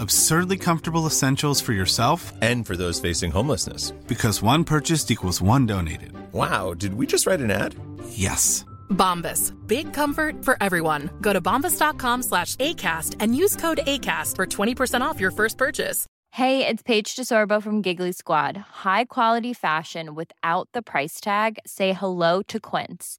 Absurdly comfortable essentials for yourself And for those facing homelessness. because one purchased equals one donated. Wow, did we just write an ad? Yes. Bombas. Big comfort for everyone. Go to bombas.com slash ACAST and use code ACAST for 20% off your first purchase. Hey, it's Paige DeSorbo from Giggly Squad. High quality fashion without the price tag. Say hello to Quince.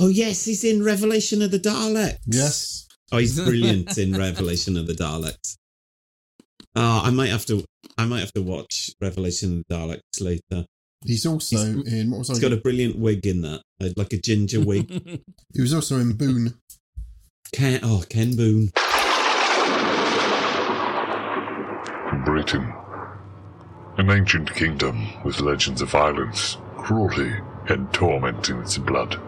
Oh yes, he's in Revelation of the Daleks. Yes. Oh, he's brilliant in Revelation of the Daleks. Oh, I might have to. I might have to watch Revelation of the Daleks later. He's also He's- in what was He's I? got a brilliant wig in that, like a ginger wig. he was also in Boone. Ken, oh, Ken Boone. Britain. An ancient kingdom with legends of violence, cruelty, and torment in its blood.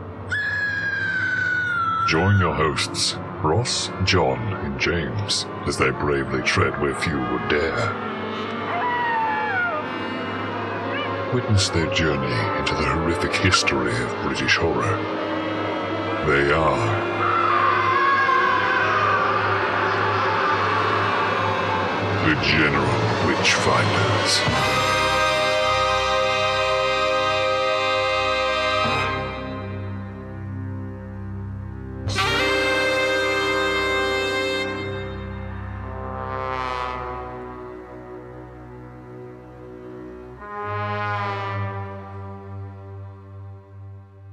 Join your hosts, Ross, John, and James, as they bravely tread where few would dare. Witness their journey into the horrific history of British horror. They are the General Witchfinders.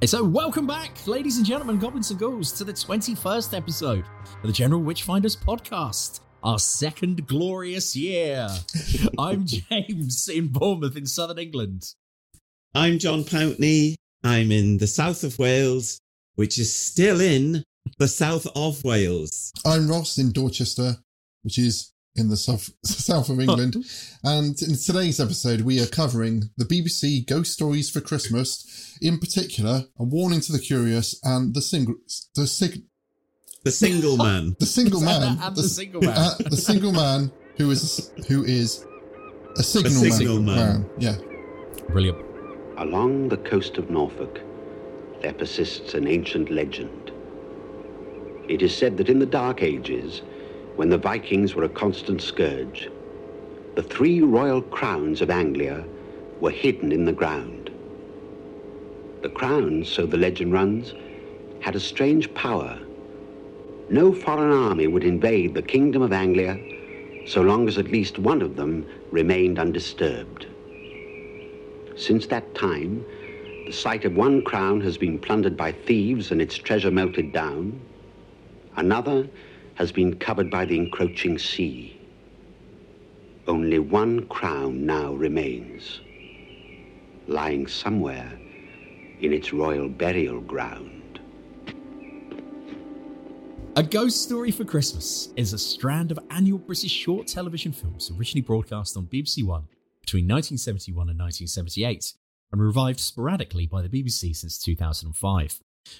So, welcome back, ladies and gentlemen, goblins and ghouls, to the 21st episode of the General Witchfinders podcast, our second glorious year. I'm James in Bournemouth in southern England. I'm John Pountney. I'm in the south of Wales, which is still in the south of Wales. I'm Ross in Dorchester, which is in the south, south of England. and in today's episode, we are covering the BBC Ghost Stories for Christmas, in particular, A Warning to the Curious and the single, the sig, The single man. the single man, And the single man. uh, the single man who is who is a signal, signal man. Yeah, Brilliant. Along the coast of Norfolk, there persists an ancient legend. It is said that in the Dark Ages, when the Vikings were a constant scourge, the three royal crowns of Anglia were hidden in the ground. The crowns, so the legend runs, had a strange power. No foreign army would invade the kingdom of Anglia so long as at least one of them remained undisturbed. Since that time, the site of one crown has been plundered by thieves and its treasure melted down. Another has been covered by the encroaching sea. Only one crown now remains, lying somewhere in its royal burial ground. A Ghost Story for Christmas is a strand of annual British short television films originally broadcast on BBC One between 1971 and 1978 and revived sporadically by the BBC since 2005.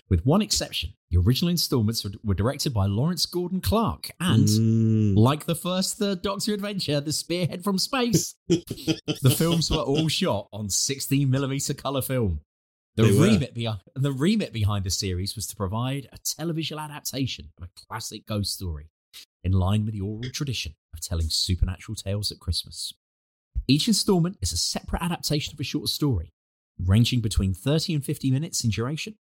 With one exception, the original installments were, directed by Lawrence Gordon Clark and, Mm. like the first Third Doctor adventure, The Spearhead from Space, the films were all shot on 16mm colour film. The They remit, behind, the remit behind the series was to provide a television adaptation of a classic ghost story in line with the oral tradition of telling supernatural tales at Christmas. Each installment is a separate adaptation of a short story, ranging between 30 and 50 minutes in duration,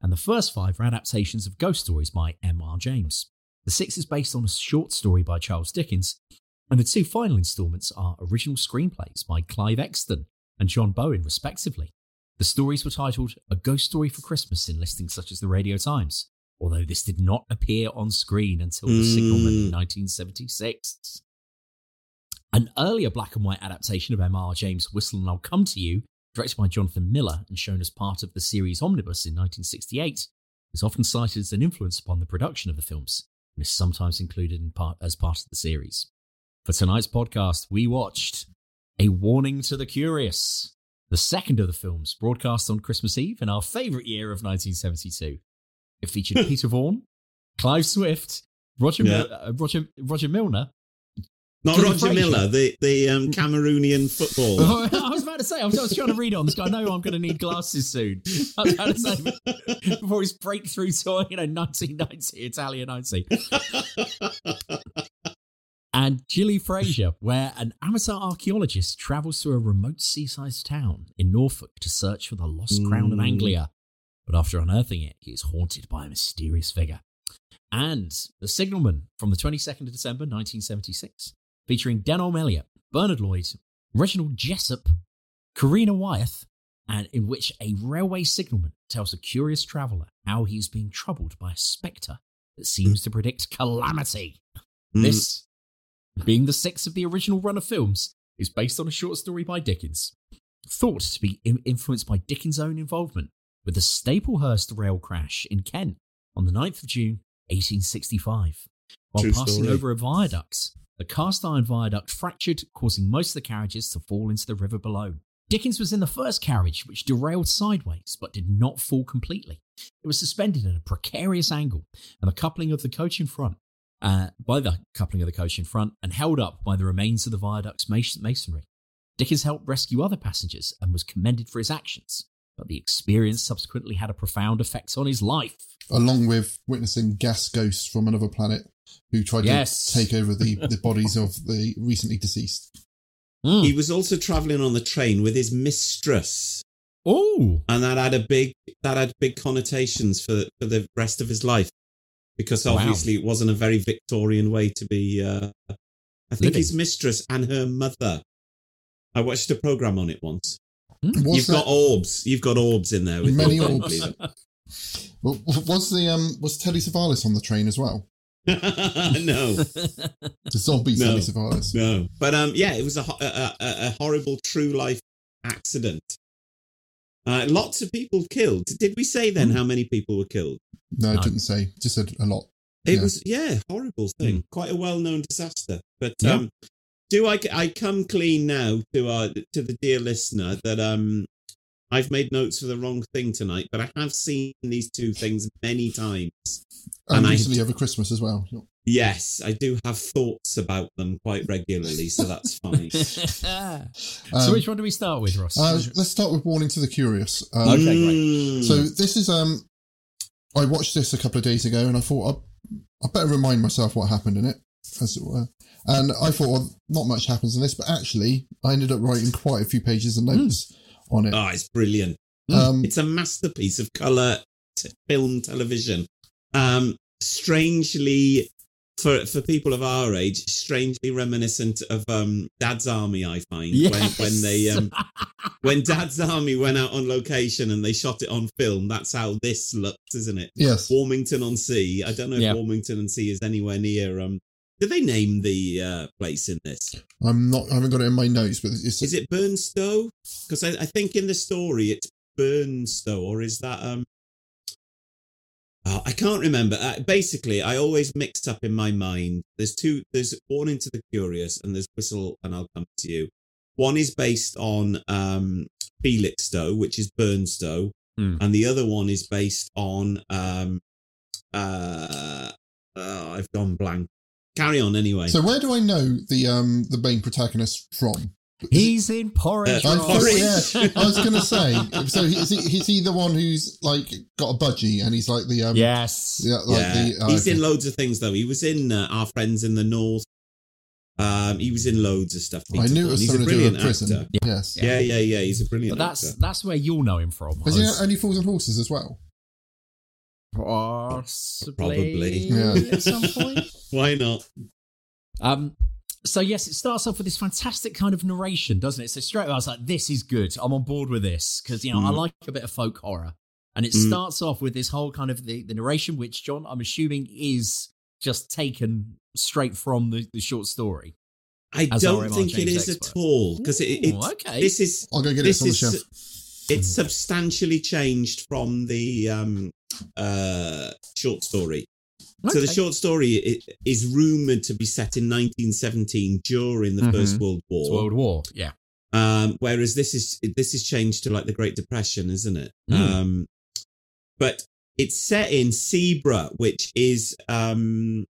and the first five are adaptations of ghost stories by M.R. James. The sixth is based on a short story by Charles Dickens, and the two final installments are original screenplays by Clive Exton and John Bowen, respectively. The stories were titled A Ghost Story for Christmas in listings such as the Radio Times, although this did not appear on screen until The Signalman in mm. 1976. An earlier black and white adaptation of M.R. James' Whistle and I'll Come to You, directed by Jonathan Milla and shown as part of the series Omnibus in 1968, is often cited as an influence upon the production of the films and is sometimes included in part as part of the series. For tonight's podcast, we watched A Warning to the Curious, the second of the films broadcast on Christmas Eve in our favourite year of 1972. It featured Peter Vaughan, Clive Swift, Roger, Yeah. Mil- uh, Roger, Roger Milner. Not Roger Fraser. Miller, the the um, Cameroonian footballer. I was about to say, I was, I was trying to read on this guy. I know I'm going to need glasses soon. I was about to say, before his breakthrough tour, you know, 1990, Italia 90. and Gilly Fraser, where an amateur archaeologist travels to a remote seaside town in Norfolk to search for the lost crown of Mm. Anglia. But after unearthing it, he is haunted by a mysterious figure. And The Signalman from the 22nd of December 1976, featuring Denholm Elliott, Bernard Lloyd, Reginald Jessup, Karina Wyeth, and in which a railway signalman tells a curious traveller how he is being troubled by a spectre that seems to predict calamity. Mm. This, being the sixth of the original run of films, is based on a short story by Dickens, thought to be in- influenced by Dickens' own involvement with the Staplehurst rail crash in Kent on the 9th of June, 1865. While True passing story. over a viaduct, the cast iron viaduct fractured, causing most of the carriages to fall into the river below. Dickens was in the first carriage, which derailed sideways but did not fall completely. It was suspended at a precarious angle, and the coupling of the coach in front, uh, by the coupling of the coach in front, and held up by the remains of the viaduct's masonry. Dickens helped rescue other passengers and was commended for his actions, but the experience subsequently had a profound effect on his life. Along with witnessing gas ghosts from another planet who tried Yes. to take over the, the bodies of the recently deceased. Mm. He was also travelling on the train with his mistress, Oh, and that had a big that had big connotations for for the rest of his life, because Wow. obviously it wasn't a very Victorian way to be. Uh, I think Living. his mistress and her mother. I watched a program on it once. Was You've that- got orbs. You've got orbs in there with Many orbs. Well, was the um was Telly Savalas on the train as well? no, The zombie No. Telly Savalas. no. But um, yeah, it was a, a, a, a horrible true life accident. Uh, lots of people killed. Did we say then how many people were killed? No, No. I didn't say. Just said a lot. It Yeah. was yeah, horrible thing. Quite a well-known disaster. But Yeah. um, do I I come clean now to our to the dear listener that um I've made notes for the wrong thing tonight, but I have seen these two things many times. And, And I- recently over Christmas as well. Yes, I do have thoughts about them quite regularly, so that's fine. so Um, which one do we start with, Ross? Uh, let's start with Warning to the Curious. Um, Okay, great. Mm. So this is um, I watched this a couple of days ago, and I thought I, I better remind myself what happened in it, as it were. And I thought well, not much happens in this, but actually, I ended up writing quite a few pages of notes on it. oh, it's brilliant. Um, It's a masterpiece of color t- film television. Um, strangely, for for people of our age, strangely reminiscent of um, Dad's Army. I find when when they um, when Dad's Army went out on location and they shot it on film. That's how this looks, isn't it? yes, Warmington on Sea. I don't know if Yeah. Warmington on Sea is anywhere near. Um, did they name the uh, place in this? I'm not. I haven't got it in my notes, but it's Is it Burnstow? Because I, I think in the story it's Burnstow, or is that um? Oh, I can't remember. Uh, basically, I always mix up in my mind. There's two. There's Warning to the Curious, and there's Whistle, and I'll come to you. One is based on um Felixstowe, which is Burnstow, Hmm. and the other one is based on um uh oh, I've gone blank. Carry on anyway. So where do I know the um the main protagonist from? He's in porridge. Uh, I thought, Porridge. yeah, I was gonna say. So he- is he, is he the one who's like got a budgie and he's like the um Yes. yeah like yeah, the oh, he's okay. in loads of things though. He was in uh, Our Friends in the North. Um, he was in loads of stuff. I knew it was He's a something to do with brilliant prison. actor. Yes. Yeah, yeah, yeah. He's a brilliant But that's actor. that's where you'll know him from. Has he was- only Fools and Horses as well? Possibly. Probably. Yeah. At some point. Why not? Um, so yes, it starts off with this fantastic kind of narration, doesn't it? So straight away, I was like, "This is good. I'm on board with this because you know I Mm. like a bit of folk horror." And it Mm. starts off with this whole kind of the, the narration, which John, I'm assuming, is just taken straight from the, the short story. I don't think it James is expert. at all because it, it, okay. this is I'll go get it this from the is chef. it's substantially changed from the um uh short story. So the short story is rumored to be set in 1917 during the Mhm. First World It's War. World War. Yeah. Um, whereas this is this is changed to like the Great Depression, isn't it? Mm. Um, but it's set in Seaburgh, which is um,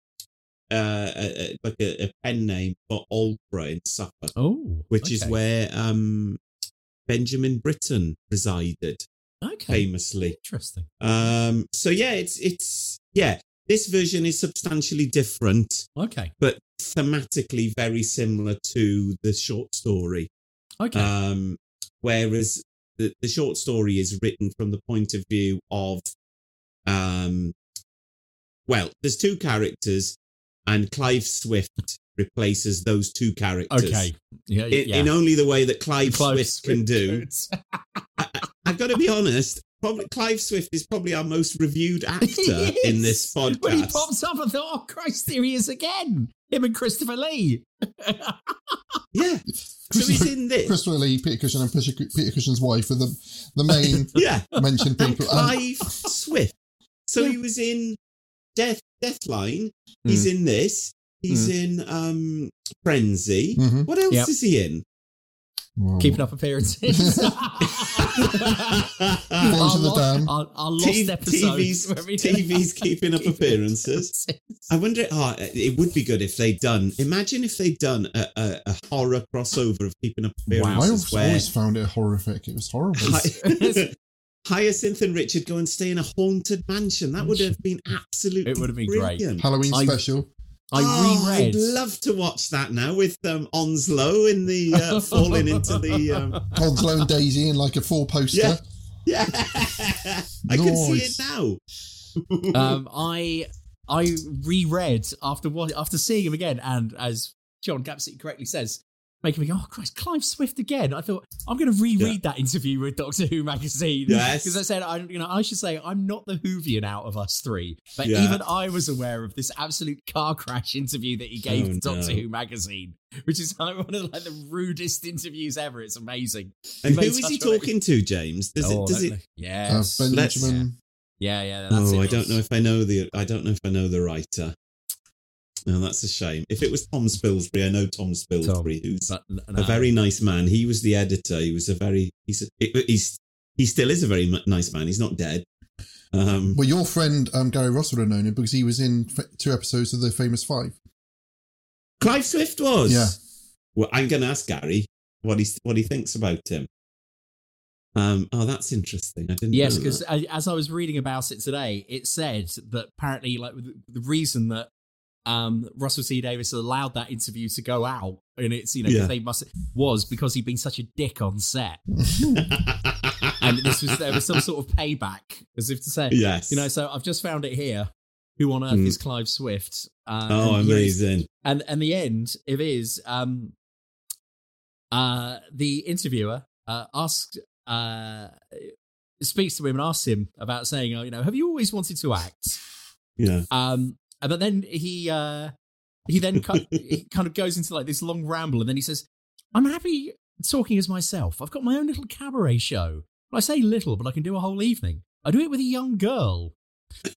uh, a, a- like a, a pen name for Aldeburgh in Suffolk, Oh, which is where um, Benjamin Britten resided Okay. famously. Interesting. Um, so yeah, it's it's yeah. This version is substantially different, Okay. but thematically very similar to the short story. Okay. Um, whereas the, the short story is written from the point of view of, um, well, there's two characters, and Clive Swift replaces those two characters. okay. Yeah. In, yeah. in only the way that Clive, Clive Swift, can do. could. I've got to be honest. Probably Clive Swift is probably our most reviewed actor in is. this When he podcast. pops up, I thought, oh, Christ, there he is again. Him and Christopher Lee. Yeah. So he's in this. Christopher Lee, Peter Cushing, and Peter Peter Cushing's wife are the the main Yeah. mentioned And people. And Clive Swift. So he was in Death Deathline. Hmm. He's in this. He's in um Frenzy. Mhm. What else Yep. is he in? Well, Keeping up appearances. Boys our, of the lo- Dam. our, our lost T- episode. TV's, TV's keeping up appearances. I wonder. Oh, it would be good if they'd done. Imagine if they'd done a, a, a horror crossover of keeping up wow I appearances. always, where always found it horrific. It was horrible. Hy- Hyacinth and Richard go and stay in a haunted mansion. That would have been absolutely. It would have been great. brilliant. Halloween I- special. I Oh, reread. I'd love to watch that now with um, Onslow in the uh, falling into the. Um, Onslow and Daisy in like a four poster. Yeah. yeah, I can see it now. um, I I reread after what after seeing him again, and as John absolutely correctly says, making me go, "Oh Christ, Clive Swift again." I thought I'm going to reread that interview with Doctor Who magazine Yes. because I said, I, you know, I should say I'm not the Whovian out of us three, but Yeah. even I was aware of this absolute car crash interview that he gave Oh, to Doctor no. Who magazine, which is like one of like the rudest interviews ever. It's amazing. And who is he such a- talking to, James? Does Oh, it? Does it? know. Uh, Yes. Benjamin. yeah, yeah. That's Oh, it. I don't know if I know the. I don't know if I know the writer. No, that's a shame. If it was Tom Spilsbury, I know Tom Spilsbury, who's But, n- a no. very nice man. He was the editor. He was a very. He's. A, he's. He still is a very nice man. He's not dead. Um, Well, your friend um, Gary Ross would have known him because he was in f- two episodes of the Famous Five. Clive Swift was. Yeah. Well, I'm going to ask Gary what he what he thinks about him. Um. Oh, that's interesting. I didn't. Yes, know because as I was reading about it today, it said that apparently, like the the reason that um, Russell T Davies allowed that interview to go out, and it's you know Yeah. they must was because he'd been such a dick on set, and this was there was some sort of payback, as if to say, yes. you know. So I've just found it here. Who on earth Mm. is Clive Swift? Uh, Oh, and, you know, it's- amazing. and and the end it is um uh the interviewer uh asked uh speaks to him and asks him about saying oh you know have you always wanted to act Yeah. um but then he uh he then kind he kind of goes into like this long ramble and then he says i'm happy talking as myself. I've got my own little cabaret show. I say little but i can do a whole evening. I do it with a young girl.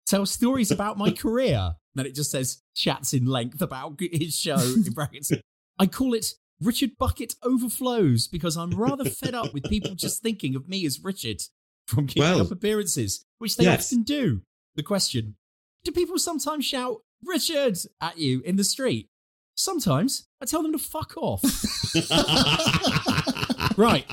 Tell stories about my career. Then it just says chats in length about his show in brackets. I call it richard bucket overflows because i'm rather fed up with people just thinking of me as richard from keeping Well, up appearances which they yes. often do. The question do people sometimes shout Richard at you in the street? Sometimes I tell them to fuck off. right.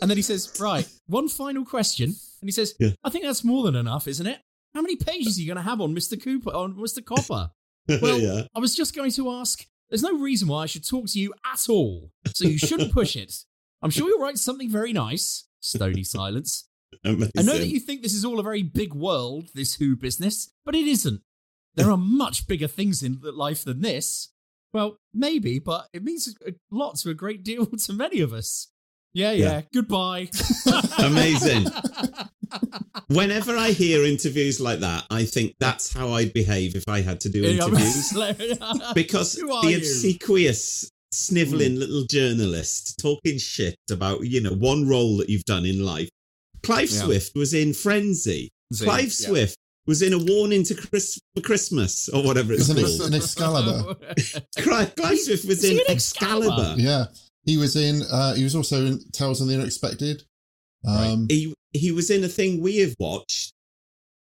And then he says, Right, one final question. And he says, Yeah. I think that's more than enough, isn't it? How many pages are you going to have on Mr. Cooper, on Mr. Copper? Well, yeah. I was just going to ask, there's no reason why I should talk to you at all, so you shouldn't push it. I'm sure you'll write something very nice. Stony silence. Amazing. I know that you think this is all a very big world, this Who business, but it isn't. There are much bigger things in life than this. Well, maybe, but it means a lot to a great deal to many of us. Yeah, yeah. Yeah. Goodbye. Amazing. Whenever I hear interviews like that, I think that's how I'd behave if I had to do interviews. because the obsequious, sniveling hmm. little journalist talking shit about, you know, one role that you've done in life. Clive Yeah. Swift was in Frenzy. See, Clive yeah. Swift was in a warning to Chris for Christmas or whatever it's Isn't it called. an Excalibur? Clive, Clive Swift was in in Excalibur? Excalibur. Yeah, he was in. Uh, he was also in Tales of the Unexpected. Um, He he was in a thing we have watched,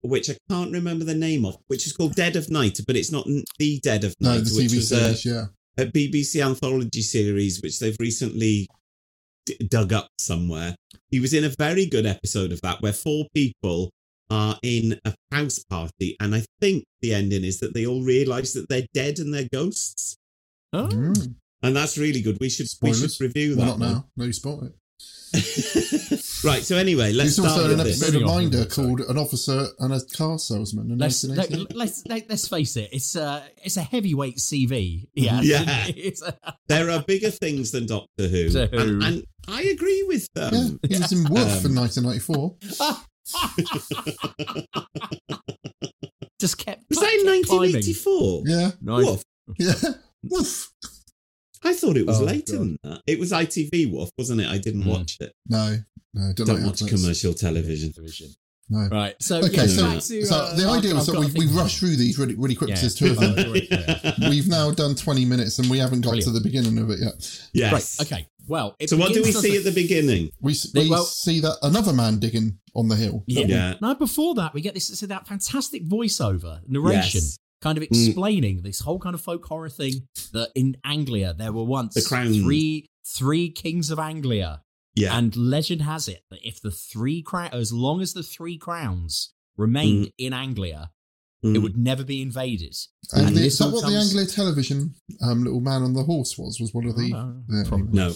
which I can't remember the name of, which is called Dead of Night, but it's not the Dead of no, Night, the which TV was series. a, yeah, a BBC anthology series which they've recently d- dug up somewhere. He was in a very good episode of that where four people are in a house party, and I think the ending is that they all realise that they're dead and they're ghosts, Oh. Mm. and that's really good. We should we should review well, that not one. now. No, you spoiled it. Right. So anyway, let's He's also start in an with this. episode of Moving on. Minder called "An Officer and a Car Salesman" in Let's, let, 1980. let's, let, let's face it, it's a, it's a heavyweight CV. Yeah. Yeah. It's a, There are bigger things than Doctor Who, So- and, and I agree with them. yeah, he was in Wolf Um, in 1994. just kept. Was that in kept climbing. 1984? Yeah, Nice. Woof. yeah, Wolf. I thought it was Oh, later God. than that. It was ITV Wolf, wasn't it? I didn't Mm. watch it. No, no, don't, Don't like watch adverts. commercial television. No. Right. So Okay, yeah, so, back to, so uh, the I've- idea was I've that we, a we thing- rush through these really, really quick. 'cause Yeah. There's two of them. Yeah. We've now done 20 minutes and we haven't got to the beginning of it yet. Yes. Right. Okay. Well, it So what do we see doesn't at the beginning? We, we well- see that another man digging on the hill. Yeah. Yeah. Now, before that, we get this so that fantastic voiceover narration, Yes. Kind of explaining this whole kind of folk horror thing that in Anglia there were once The crown. three three kings of Anglia, Yeah. and legend has it that if the three crown, as long as the three crowns remained in Anglia, it Mm. would never be invaded. And, And the, this is that all what the comes- Anglia television um, little man on the horse was? Was one of the. Yeah, probably. No.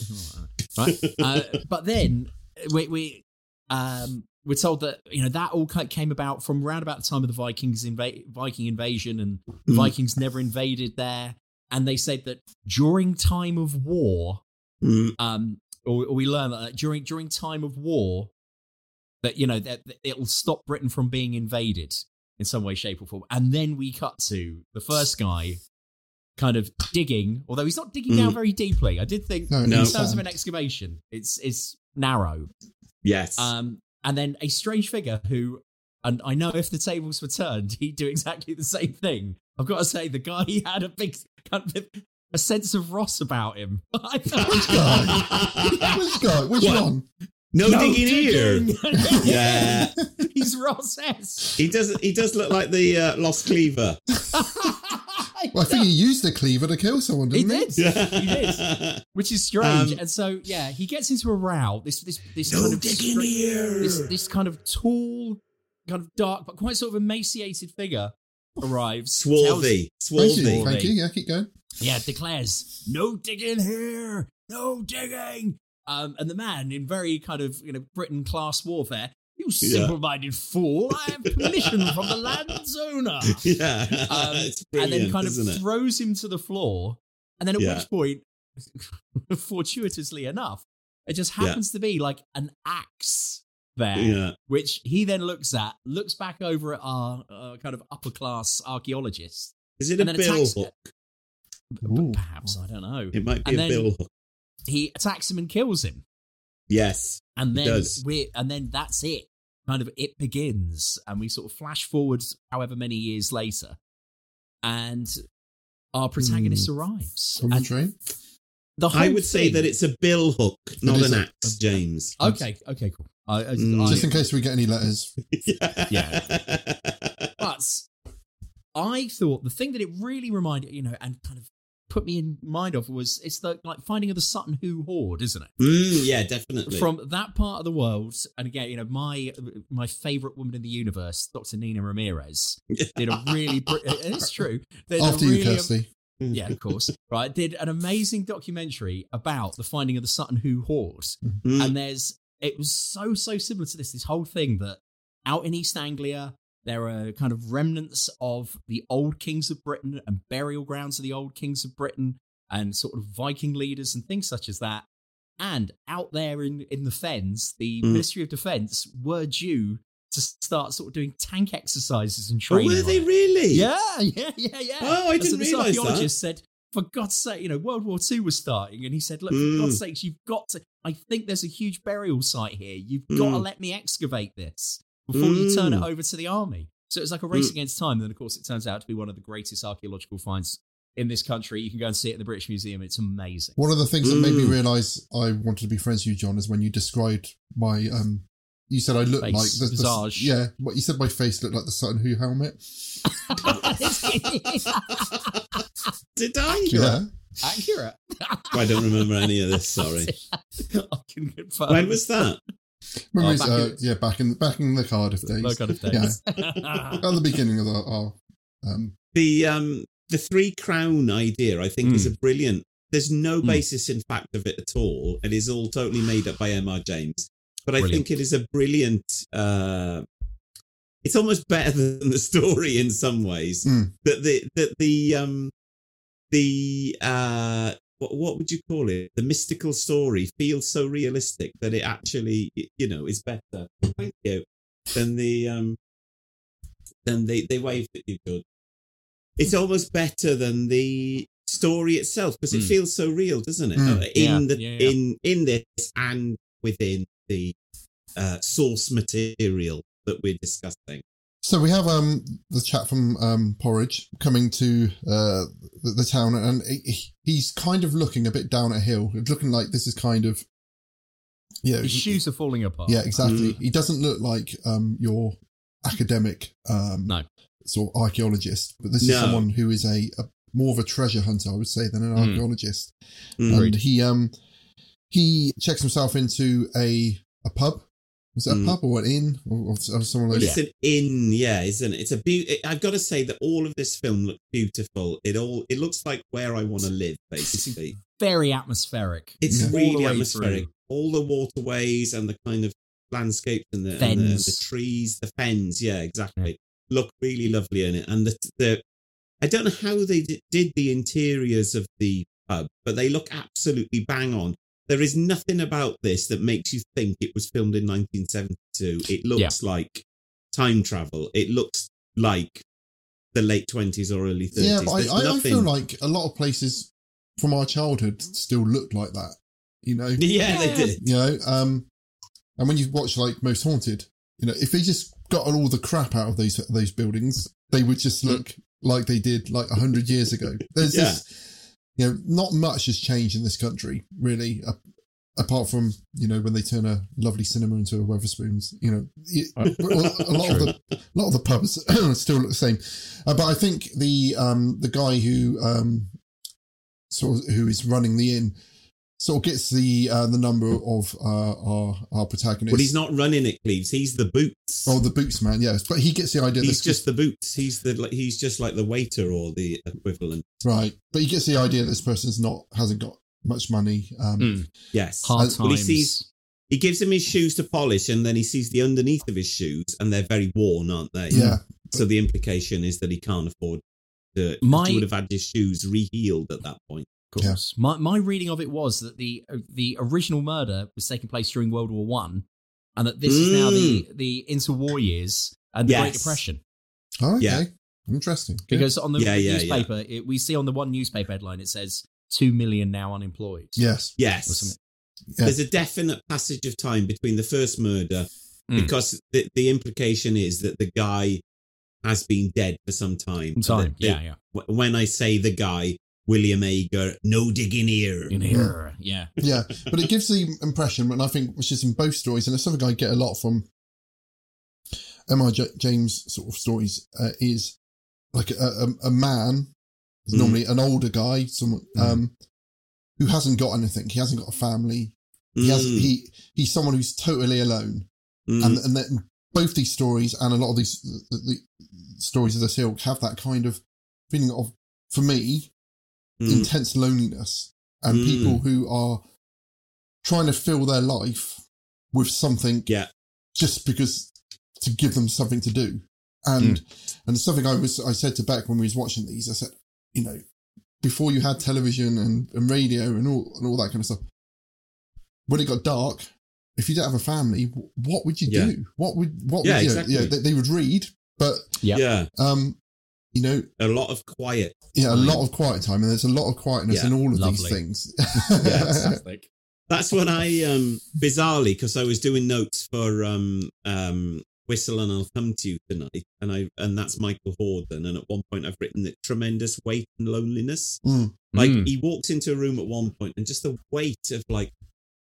right? Uh, but then we we um, we're told that you know that all came about from around about the time of the Vikings inva- Viking invasion, and the Mm. Vikings never invaded there. And they said that during time of war, Mm. um, or, or we learn that during during time of war, that you know that, that it'll stop Britain from being invaded in some way, shape, or form. And then we cut to the first guy. Kind of digging, although he's not digging down Mm. very deeply. I did think No, in No. terms of an excavation, it's it's narrow. Yes. Um, and then a strange figure who, and I know if the tables were turned, he'd do exactly the same thing. I've got to say, the guy he had a big kind of a sense of Ross about him. I thought- Which guy? Which What? one? no, No digging here. Yeah. he's Ross S. He does. He does look like the uh, lost cleaver. Well, I think he used a cleaver to kill someone, he didn't he? did. He did. Which is strange. Um, and so, yeah, he gets into a row. This, this, this No kind of digging here. This, this kind of tall, kind of dark, but quite sort of emaciated figure arrives. tells- Swarthy. Thank you. Swarthy. Thank you. Yeah, keep going. yeah, declares, "No digging here, no digging." Um, and the man, in very kind of you know Britain class warfare, you Yeah. simple-minded fool! I have permission from the land's owner. Yeah. Um, and then kind of throws him to the floor. And then at Yeah. which point, fortuitously enough, it just Yeah. happens to be like an axe there, Yeah. which he then looks at, looks back over at our uh, kind of upper class archaeologist. Is it a bill hook? Ooh. Perhaps, I don't know. It might be And a bill hook. He attacks him and kills him. Yes. And then we and then that's it. Kind of it begins, and we sort of flash forward however many years later, and our protagonist arrives. From the train. the I whole would say that it's a bill hook, not an axe, James. okay. Okay, cool. I, I, Mm. I- Just in case we get any letters. Yeah. But I thought the thing that it really reminded you know, and kind of put me in mind of was it's the like finding of the Sutton Hoo Hoard, isn't it? Mm, yeah, definitely. From that part of the world, and again, you know, my my favorite woman in the universe, Dr. Nina Ramirez, did a really, br- it's true. did a After you, really- Kirsty. yeah, of course. Right, did an amazing documentary about the finding of the Sutton Hoo Hoard, Mm. and there's it was so so similar to this. This whole thing that out in East Anglia there are kind of remnants of the old kings of Britain and burial grounds of the old kings of Britain and sort of Viking leaders and things such as that. And out there in in the fens, the Mm. Ministry of Defence were due to start sort of doing tank exercises and Oh, training. were they it. really? Yeah, yeah, yeah, yeah. Oh, I didn't so realise that. archaeologist said, for God's sake, you know, World War II was starting, and he said, look, Mm. for God's sakes, you've got to. I think there's a huge burial site here. You've got to Mm. let me excavate this before you turn it Mm. over to the army. So it's like a race Mm. against time. And then, of course, it turns out to be one of the greatest archaeological finds in this country. You can go and see it in the British Museum. It's amazing. One of the things that made me Mm. realise I wanted to be friends with you, John, is when you described my um. You said I looked Face, like the, the visage. yeah. What you said, my face looked like the Sutton Hoo helmet. Did I? Yeah, Accurate. I don't remember any of this. Sorry. I can confirm. When was that? Remember Oh, back uh, in- yeah, back in back in the Cardiff days. No kind of Yeah, at the beginning of the, our um, The um the three crown idea, I think, is a brilliant. There's no Mm. basis in fact of it at all. It is all totally made up by M.R. James. But I Brilliant. think it is a brilliant. uh It's almost better than the story in some ways. Mm. That the that the um the uh what what would you call it? The mystical story feels so realistic that it actually you know is better. Thank you. Than the um than the the way that you could. It's almost better than the story itself because it Mm. feels so real, doesn't it? Mm. In Yeah, the yeah, yeah. in in this and within the uh, source material that we're discussing. So we have um the chat from um Porridge coming to uh the, the town, and he, he's kind of looking a bit down a hill. It's looking like this is kind of yeah, His shoes are falling apart. yeah, exactly. Mm. He doesn't look like um your academic um No. sort of archaeologist, but this is someone who is a, a more of a treasure hunter, I would say, than an Mm. archaeologist. Mm. And he um he checks himself into a a pub. Was it a Mm. pub or an inn or, or some of Well, those? it's an inn, yeah, isn't it? It's a be- I've got to say that all of this film looks beautiful. It all it looks like where I want to live, basically. Very atmospheric. It's Yeah. Really way atmospheric. through. All the waterways and the kind of landscapes and the, and the, the trees, the fens, yeah, exactly. Look really lovely in it. And the the I don't know how they did, did the interiors of the pub, but they look absolutely bang on. There is nothing about this that makes you think it was filmed in 1972. It looks like time travel. It looks like the late 20s or early 30s. Yeah, but I, I, I feel like a lot of places from our childhood still look like that. You know, yeah, they did. you know, um, and when you watch like Most Haunted, you know, if they just got all the crap out of those those buildings, they would just look like they did like a hundred years ago. There's Yeah. this, you know, not much has changed in this country really, uh, apart from you know when they turn a lovely cinema into a Wetherspoons. You know, it, well, a lot of the a lot of the pubs still look the same. Uh, but I think the um the guy who um sort of who is running the inn sort of gets the uh, the number of uh, our our protagonist. Well, he's not running it, Cleves. He's the boots. Oh, the boots man, yes, but he gets the idea. he's this- just the boots. He's the like, he's just like the waiter or the equivalent. right, but he gets the idea that this person's not hasn't got much money. Um, Mm. Yes. Hard Uh, well, he times. sees- He gives him his shoes to polish, and then he sees the underneath of his shoes, and they're very worn, aren't they? Yeah, So the implication is that he can't afford to. My- he would have had his shoes rehealed at that point. Of course. My my reading of it was that the uh, the original murder was taking place during World War One, and that this is now the the interwar years and the Great Depression. oh, okay, Yeah. interesting. Yeah. Because on the Yeah, yeah, newspaper, It, we see on the one newspaper headline it says two million now unemployed. yes, Yes. Yeah. There's a definite passage of time between the first murder Mm. because the, the implication is that the guy has been dead for some time. Some So time. that- Yeah, yeah. that- When I say the guy, William Ager, no digging here. In here. Yeah. yeah, but it gives the impression, and I think which is in both stories, and it's something I get a lot from M.I. J- James sort of stories, uh, is like a, a, a man, is Mm. normally an older guy, someone um, who hasn't got anything. He hasn't got a family. He has Mm, he he's someone who's totally alone, mm. and and then both these stories and a lot of these the, the stories of this ilk have that kind of feeling of for me Mm. intense loneliness and Mm. people who are trying to fill their life with something Yeah. just because to give them something to do. And and something I was I said to Beck when we was watching these, I said, you know, before you had television and, and radio and all and all that kind of stuff, when it got dark, if you didn't have a family, what would you Yeah. do? What would what Yeah, would you exactly. yeah, they, they would read, but Yep. Yeah. um, you know, A lot of quiet. yeah, a lot of quiet time, and there's a lot of quietness Yeah, in all of lovely. these things. Fantastic. That's when I um bizarrely because I was doing notes for um um Whistle and I'll come to you tonight, and I and that's Michael Hordern, and at one point I've written that tremendous weight and loneliness. Mm. Like Mm. he walks into a room at one point, and just the weight of like,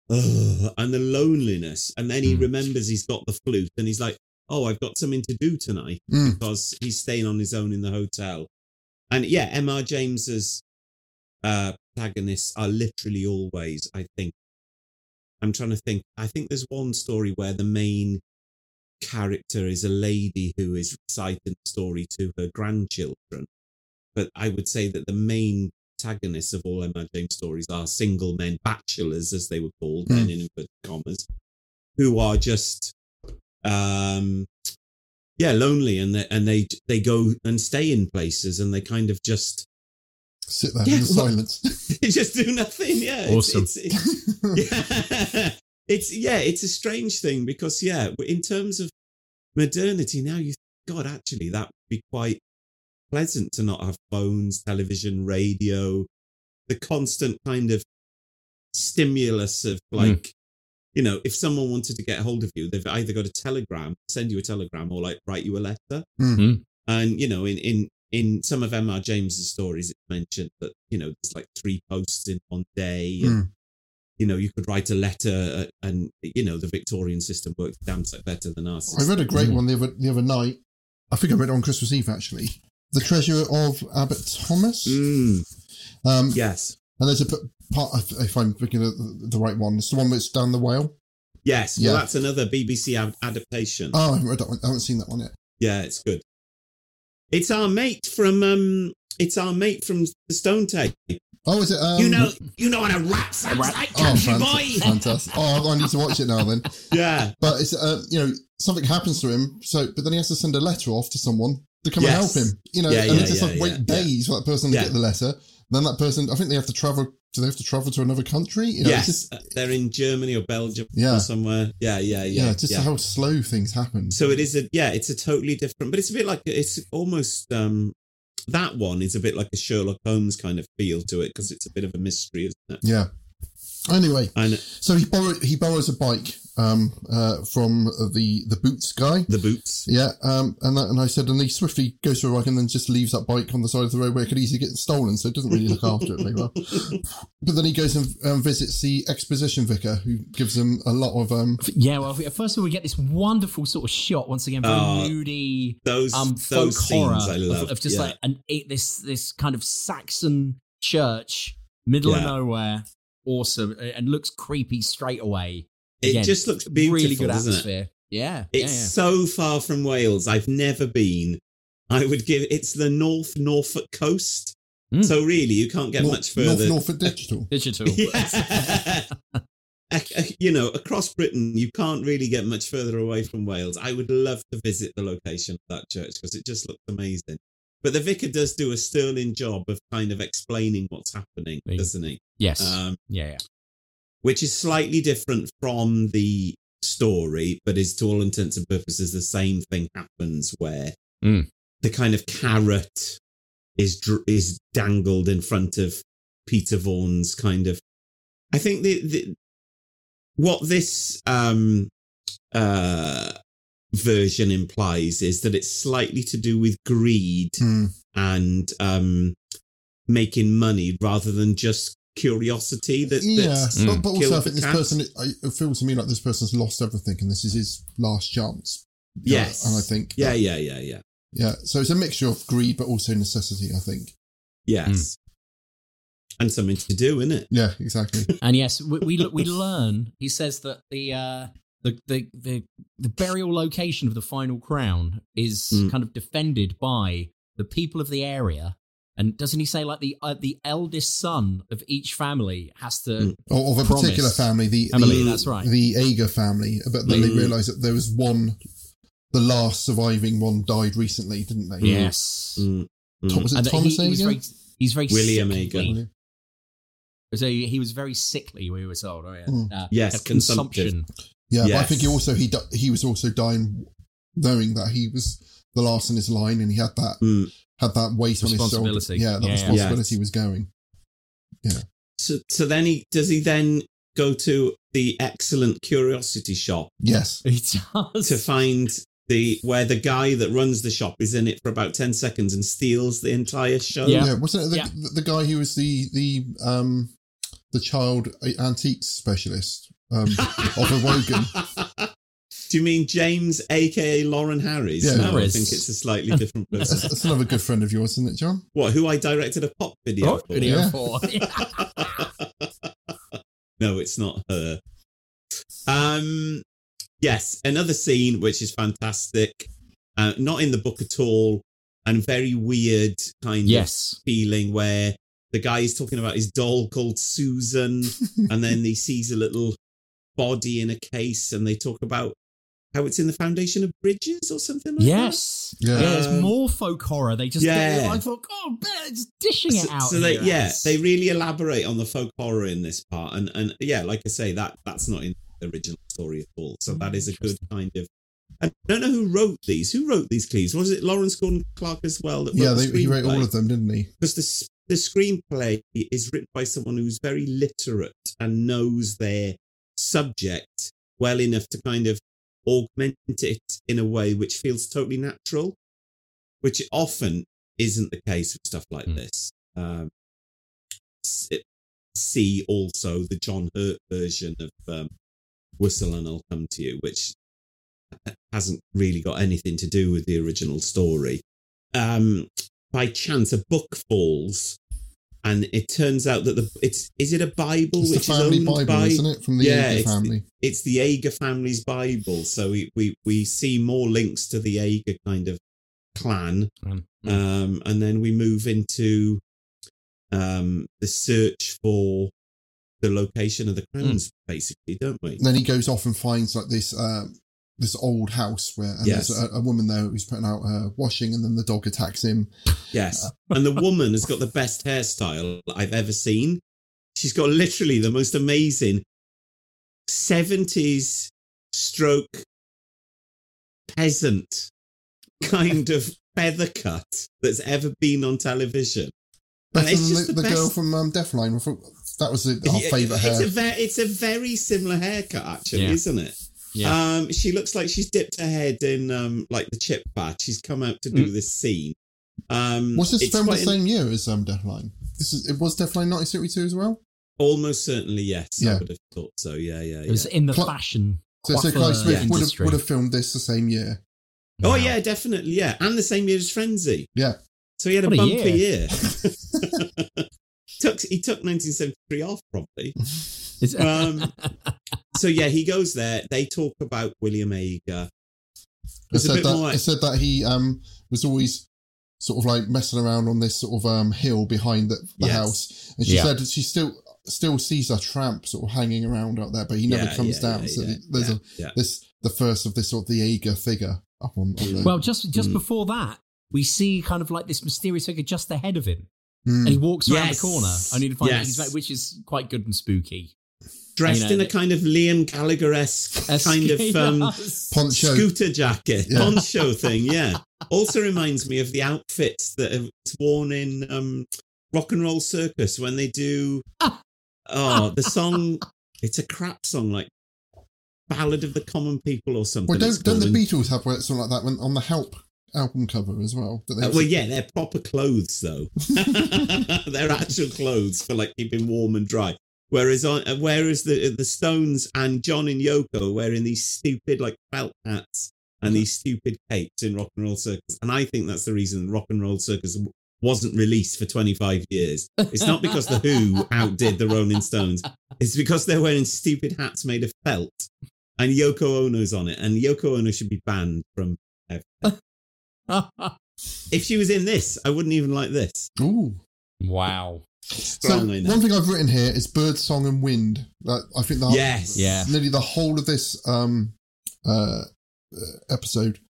ugh, and the loneliness, and then he Mm. remembers he's got the flute, and he's like, oh, I've got something to do tonight Mm. because he's staying on his own in the hotel, and yeah, M.R. James's uh protagonists are literally always, I think. I'm trying to think. I think there's one story where the main character is a lady who is reciting the story to her grandchildren. But I would say that the main protagonists of all M.R. James stories are single men, bachelors, as they were called, Hmm. then in inverted commas, who are just, um, yeah, lonely, and they and they they go and stay in places, and they kind of just Sit there Yeah, in the well- silence. they just do nothing. Yeah, it's- Awesome. It's, it's, yeah, it's yeah, it's a strange thing because yeah, in terms of modernity now, you God actually that would be quite pleasant to not have phones, television, radio, the constant kind of stimulus of like. You know, if someone wanted to get hold of you, they've either got a telegram, send you a telegram, or like write you a letter. Mm. Mm. And you know, in in in some of M.R. James's stories, it's mentioned that you know there's like three posts in one day. And, Mm. You know, you could write a letter, uh, and you know the Victorian system worked damn sight better than ours. I read a great one the other the other night. I think I read it on Christmas Eve actually. The Treasure of Abbot Thomas. Mm, Um, yes, And there's a part, if- if I'm thinking of the the right one, it's the one that's down the whale. yes. Yeah. That's another BBC ad- adaptation. Oh, I haven't read that one. I haven't seen that one yet. Yeah, it's good. It's our mate from um. It's our mate from the Stone Tape. Oh, is it? Um, you know, you know what a rat sounds like, Oh, country boy. fantastic! Oh, I need to watch it now then. Yeah, But it's uh, you know something happens to him, so but then he has to send a letter off to someone to come Yes. and help him. You know, Yeah, and yeah, they just yeah, have to wait yeah, days for that person Yeah. to get the letter. Then that person, I think they have to travel. Do they have to travel to another country? You know, yes, just, uh, they're in Germany or Belgium Yeah. or somewhere. Yeah, yeah, yeah. yeah, just how slow things happen. So it is a yeah, it's a totally different, but it's a bit like it's almost um that one is a bit like a Sherlock Holmes kind of feel to it because it's a bit of a mystery, isn't it? yeah. Anyway, And so he borrow, he borrows a bike um, uh, from the the Boots guy. the boots. Yeah, um, and that, and I said, and he swiftly goes for a ride and then just leaves that bike on the side of the road where it could easily get stolen, so it doesn't really look after it very well. But then he goes and um, visits the exposition vicar, who gives him a lot of um, Yeah, well, first of all, we get this wonderful sort of shot once again, very Oh, moody, Those um, folk those horror I love. of, of just yeah. like an this this kind of Saxon church, middle of nowhere, awesome, and looks creepy straight away. it just looks beautiful, really good doesn't it? Yeah, It's yeah, yeah. so far from Wales. I've never been. I would give it's the North Norfolk coast. Mm. So really, you can't get North, much further. North Norfolk Digital. digital. Yeah. Ac- ac- you know, across Britain, you can't really get much further away from Wales. I would love to visit the location of that church because it just looks amazing. But the vicar does do a sterling job of kind of explaining what's happening, Me. doesn't he? Yes, Um, yeah, yeah. which is slightly different from the story, but is to all intents and purposes the same thing happens where Mm. the kind of carrot is dr- is dangled in front of Peter Vaughan's kind of. I think the, the what this um uh version implies is that it's slightly to do with greed Hmm. and um making money rather than just curiosity that Yeah, that's but, but also I think this cat. person, I, it feels to me like this person's lost everything, and this is his last chance. Yeah, Yes. and I think Yeah, that- yeah, yeah, yeah. yeah. So it's a mixture of greed, but also necessity. I think. Yes. And something to do, isn't it? Yeah, exactly. And yes, we we, we learn. He says that the uh, the, the the the burial location of the final crown is Mm. kind of defended by the people of the area And doesn't he say like the uh, the eldest son of each family has to Mm. Or of a particular family, the Emily, the, that's right. the Ager family. But then they Mm. realised that there was one, the last surviving one died recently, didn't they? Yes. Mm, mm. Tom- was it And Thomas he, he was Ager? very, he's very William sickly. Ager. So he he was very sickly. We were told. Oh yeah. Mm. Uh, Yes, had consumption. Yeah, but I think he also he di- he was also dying, knowing that he was the last in his line, and he had that Mm. Had that weight on his shoulder. Yeah, that Yeah. responsibility Yes. was going. Yeah. So, so then he does he then go to the excellent curiosity shop Yes, He does. to find the where the guy that runs the shop is in it for about ten seconds and steals the entire show. Yeah. yeah. Wasn't it the, Yeah. the, the guy who was the the um the child antiques specialist um of a Wogan? Do you mean James, aka Lauren Harris? Yeah. no, I think it's a slightly different That's, person. that's another good friend of yours, isn't it, John? what? Who I directed a pop video Oh, for? video Yeah. four. no, it's not her. Um, yes, another scene which is fantastic. Uh, not in the book at all, and very weird kind yes. of feeling where the guy is talking about his doll called Susan, and then he sees a little body in a case, and they talk about how it's in the foundation of bridges or something like that? Yes. Yeah. Yeah. It's Um, more folk horror. They just yeah. I thought, oh, man, it's dishing that. it out. So, they, here. yeah, they really elaborate on the folk horror in this part, and and yeah, like I say, that that's not in the original story at all. So that is a good kind of. I don't know who wrote these. Who wrote these clues? Was it Lawrence Gordon Clark as well? That Yeah, wrote they, the he wrote all of them, didn't he? because the the screenplay is written by someone who's very literate and knows their subject well enough to kind of augment it in a way which feels totally natural, which often isn't the case with stuff like Hmm. this. Um, see also the John Hurt version of um, Whistle and I'll Come to You, which hasn't really got anything to do with the original story. Um, by chance, a book falls, and it turns out that the it's is it a Bible It's the which is family owned Bible, by isn't it? From the Yeah, Ager it's the- family. it's the Ager family's Bible. So we, we, we see more links to the Ager kind of clan. Mm. Um, and then we move into um, the search for the location of the crowns, basically, don't we? then he goes off and finds like this uh, this old house where and Yes. there's a, a woman there who's putting out her washing, and then the dog attacks him. Yes. And the woman has got the best hairstyle I've ever seen. She's got literally the most amazing 70s stroke peasant kind of feather cut that's ever been on television. And Better it's than just the, the the girl best- from um, Deathline. That was the, our Yeah, favourite it's hair. A ve- it's a very similar haircut, actually, Yeah. isn't it? Yeah. Um, she looks like she's dipped her head in um, like the chip bath. She's come out to do Mm. this scene. Um, was this it's filmed the quite an- same year as um, Deathline? This is it was Deathline 1972 as well. Almost certainly, yes. Yeah. I would have thought so. Yeah, yeah, It was in the Cl- fashion. So, so coiffure Clive Swift would have, would have filmed this the same year. Oh yeah, definitely, yeah, and the same year as Frenzy. Yeah. So he had a What a bumper year. year. took he took 1973 off probably. It's- Um, So yeah, he goes there. They talk about William Ager. It a said that more. it said that he um was always sort of like messing around on this sort of um hill behind the, the Yes. house, and she Yeah. said she still still sees a tramp sort of hanging around out there, but he never Yeah, comes yeah, down. yeah, so yeah, there's yeah, a yeah. this the first of this sort of the Ager figure up on, on there. well, just just Mm. before that, we see kind of like this mysterious figure just ahead of him, Mm. and he walks around Yes. the corner, only to find out he's like, which is quite good and spooky. Dressed you know, in a kind of Liam Gallagher esque kind of um, Poncho. scooter jacket, Yeah. poncho thing. Yeah. Also reminds me of the outfits that are worn in um, Rock and Roll Circus when they do. Oh, the song. It's a crap song like Ballad of the Common People or something. well, don't don't the. Beatles have something like that when, on the Help album cover as well? That they Uh, well, yeah, they're proper clothes though. they're actual clothes for like keeping warm and dry. Whereas on, uh, whereas the the Stones and John and Yoko are wearing these stupid like felt hats and these stupid capes in Rock and Roll Circus, and I think that's the reason Rock and Roll Circus wasn't released for 25 years. It's not because the Who outdid the Rolling Stones. It's because they're wearing stupid hats made of felt, and Yoko Ono's on it, and Yoko Ono should be banned from. everything. if she was in this, I wouldn't even like this. Ooh. Wow. So Strong, I know. one thing I've written here is bird song and wind. That I think that Yes. Yeah. nearly the whole of this um uh uh, episode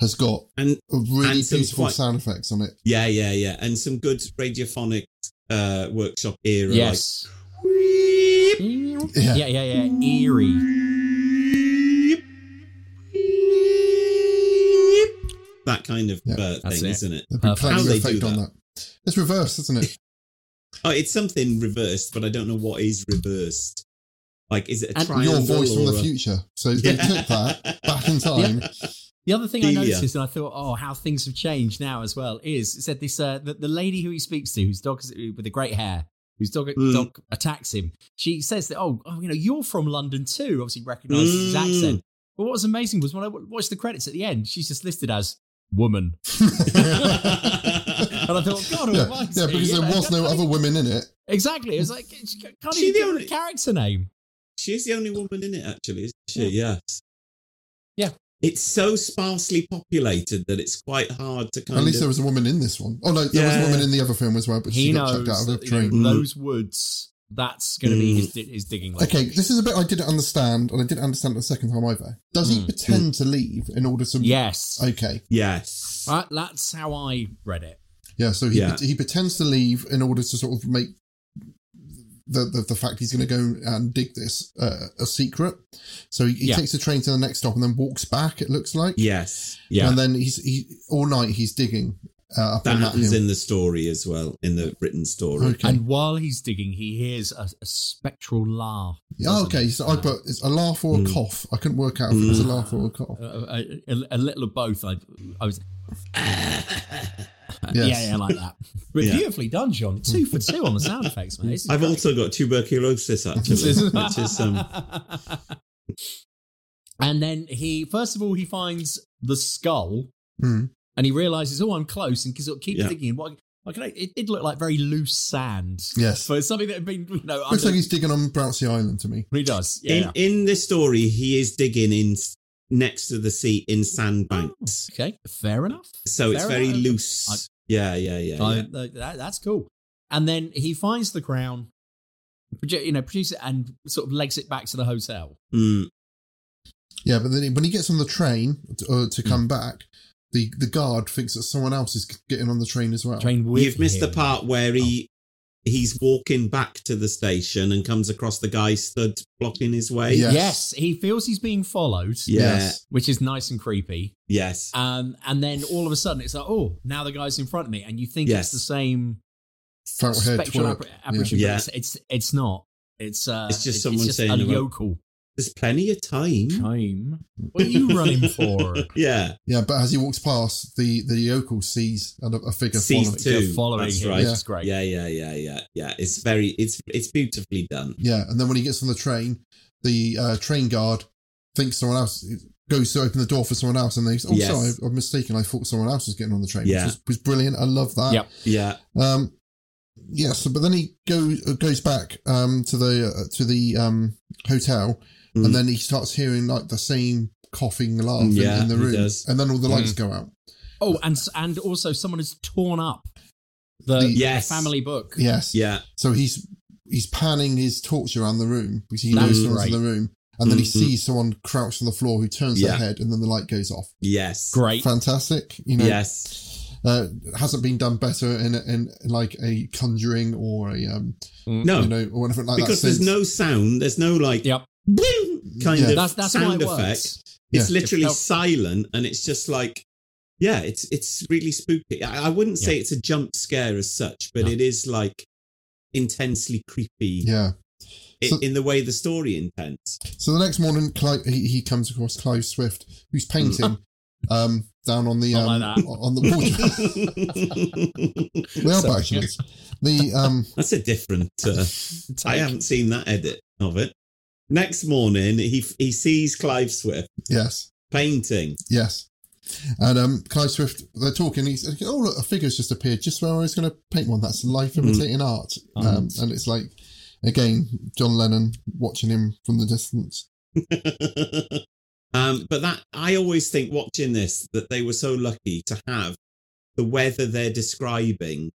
has got And a really And beautiful quite- sound effects on it. yeah, yeah, yeah. And some good radiophonic uh, workshop era. Yes. Like, Yeah. Yeah, yeah, yeah. Eerie. that kind of Yeah. uh, That's thing, it. isn't it? There'd be Perfect. plenty How they effect do on that? that. It's reversed, isn't it? Oh, it's something reversed, but I don't know what is reversed. Like, is it a And triangle? Your voice from the a- future. So they Yeah. took that back in time. The other thing I noticed, and I thought, oh, how things have changed now as well, is it said this uh, the, the lady who he speaks to, whose dog is with the great hair, whose dog Mm. dog attacks him. She says that, oh, oh, you know, you're from London too. Obviously, recognises his Mm. accent. But what was amazing was when I watched the credits at the end, she's just listed as woman, and I thought, God yeah, Almighty, yeah, because there know, was no other women in it. Exactly, it was like it's can't She even the give only- a character name. She's the only woman in it, actually, isn't she? Yes. Yeah. It's so sparsely populated that it's quite hard to kind At least of. there was a woman in this one. Oh no, there was a woman in the other film as well, but he she got knows chucked out of that, the you know, train. those woods. That's going to be Mm. his, his digging. lodge. Okay, this is a bit I didn't understand, and I didn't understand the second time either. Does he Mm. pretend to leave in order to? Yes. Okay. Yes. Uh, that's how I read it. Yeah. So he Yeah. he pretends to leave in order to sort of make the the, the fact he's going to go and dig this uh, a secret. So he, he Yeah. takes the train to the next stop and then walks back. It looks like. Yes. Yeah. And then he's he all night he's digging uh, up that on that happens hill. in the story as well, in the written story. Okay. And while he's digging, he hears a, a spectral laugh. Yeah, okay, he? so I Uh, put it's a laugh or a Mm. cough. I couldn't work out if it was a Mm. laugh or a cough. a, a, a little of both. I, I was. Yes. Yeah, yeah, like that. But Yeah. beautifully done, John. Two for two on the sound effects, man. This is I've great. also got tuberculosis, actually, which is um, and then he, first of all, he finds the skull, Mm. and he realizes, oh, I'm close, and sort of keeps Yeah. digging. What? Like, it did look like very loose sand. Yes. but it's something that had been, you know, Looks under- like he's digging on Bouncy Island to me. he does. Yeah. in in this story, he is digging in s- next to the sea in sandbanks, okay, fair enough. so it's very enough. loose. I- yeah, yeah, yeah. I- yeah. th- that, that's cool. And then he finds the crown, you know, produce it and sort of legs it back to the hotel. Mm, Yeah, but then when he gets on the train to, uh, to come back, the, the guard thinks that someone else is getting on the train as well. Train with You've missed the part where he he's walking back to the station and comes across the guy stood blocking his way. Yeah. Yes. he feels he's being followed. Yeah. Yes. Which is nice and creepy. Yes. Um, and then all of a sudden it's like, oh, now the guy's in front of me, and you think Yes. it's the same Fountain spectral appar- apparition, Yeah. but it's, it's it's not. It's uh, It's just it- someone it's saying a about- yokel There's plenty of time. time. What are you running for? Yeah. Yeah, but as he walks past, the, the yokel sees a, a figure Sees following. two. They're following That's him, right. Yeah. is great. Yeah, yeah, yeah, yeah, yeah. It's very, it's it's beautifully done. Yeah, and then when he gets on the train, the uh, train guard thinks someone else goes to open the door for someone else, and they say, "Oh, Yes. sorry, I'm mistaken. I thought someone else was getting on the train." Yeah. which was, was brilliant. I love that. Yep. Yeah. Um, yes, but then he goes goes back um to the uh, to the um hotel, Mm. and then he starts hearing like the same coughing laugh in- Yeah, in, the he room, does. and then all the lights Mm. go out. Oh, and and also someone has torn up the, The- the Yes. family book. Yes. Yeah. So he's he's panning his torch around the room because he knows someone's in the room, and then he Mhm. sees someone crouched on the floor who turns their head, and then the light goes off. Yes. Great. Fantastic, you know. Yes. Uh, hasn't been done better in, in in like a conjuring or a um No. you know or anything like because that. there's no sound. There's no like Yep. Boom kind Yeah. of That's that's sound effect. works. It's Yeah. literally It silent, and it's just like, yeah, it's it's really spooky. I, I wouldn't say it's a jump scare as such, but No. it is like intensely creepy Yeah. So- in the way the story intends. So the next morning, Clive, he, he comes across Clive Swift, who's painting um, down on the Not um, like on the wall. they are Sorry. bachelors. The um, That's a different. Uh, I haven't seen that edit of it. Next morning, he he sees Clive Swift yes, painting. yes, and um, Clive Swift. They're talking. He's like, oh look, a figure's just appeared just where I was going to paint one. That's life imitating art. Um, and it's like again, John Lennon watching him from the distance. um, but that I always think watching this that they were so lucky to have the weather they're describing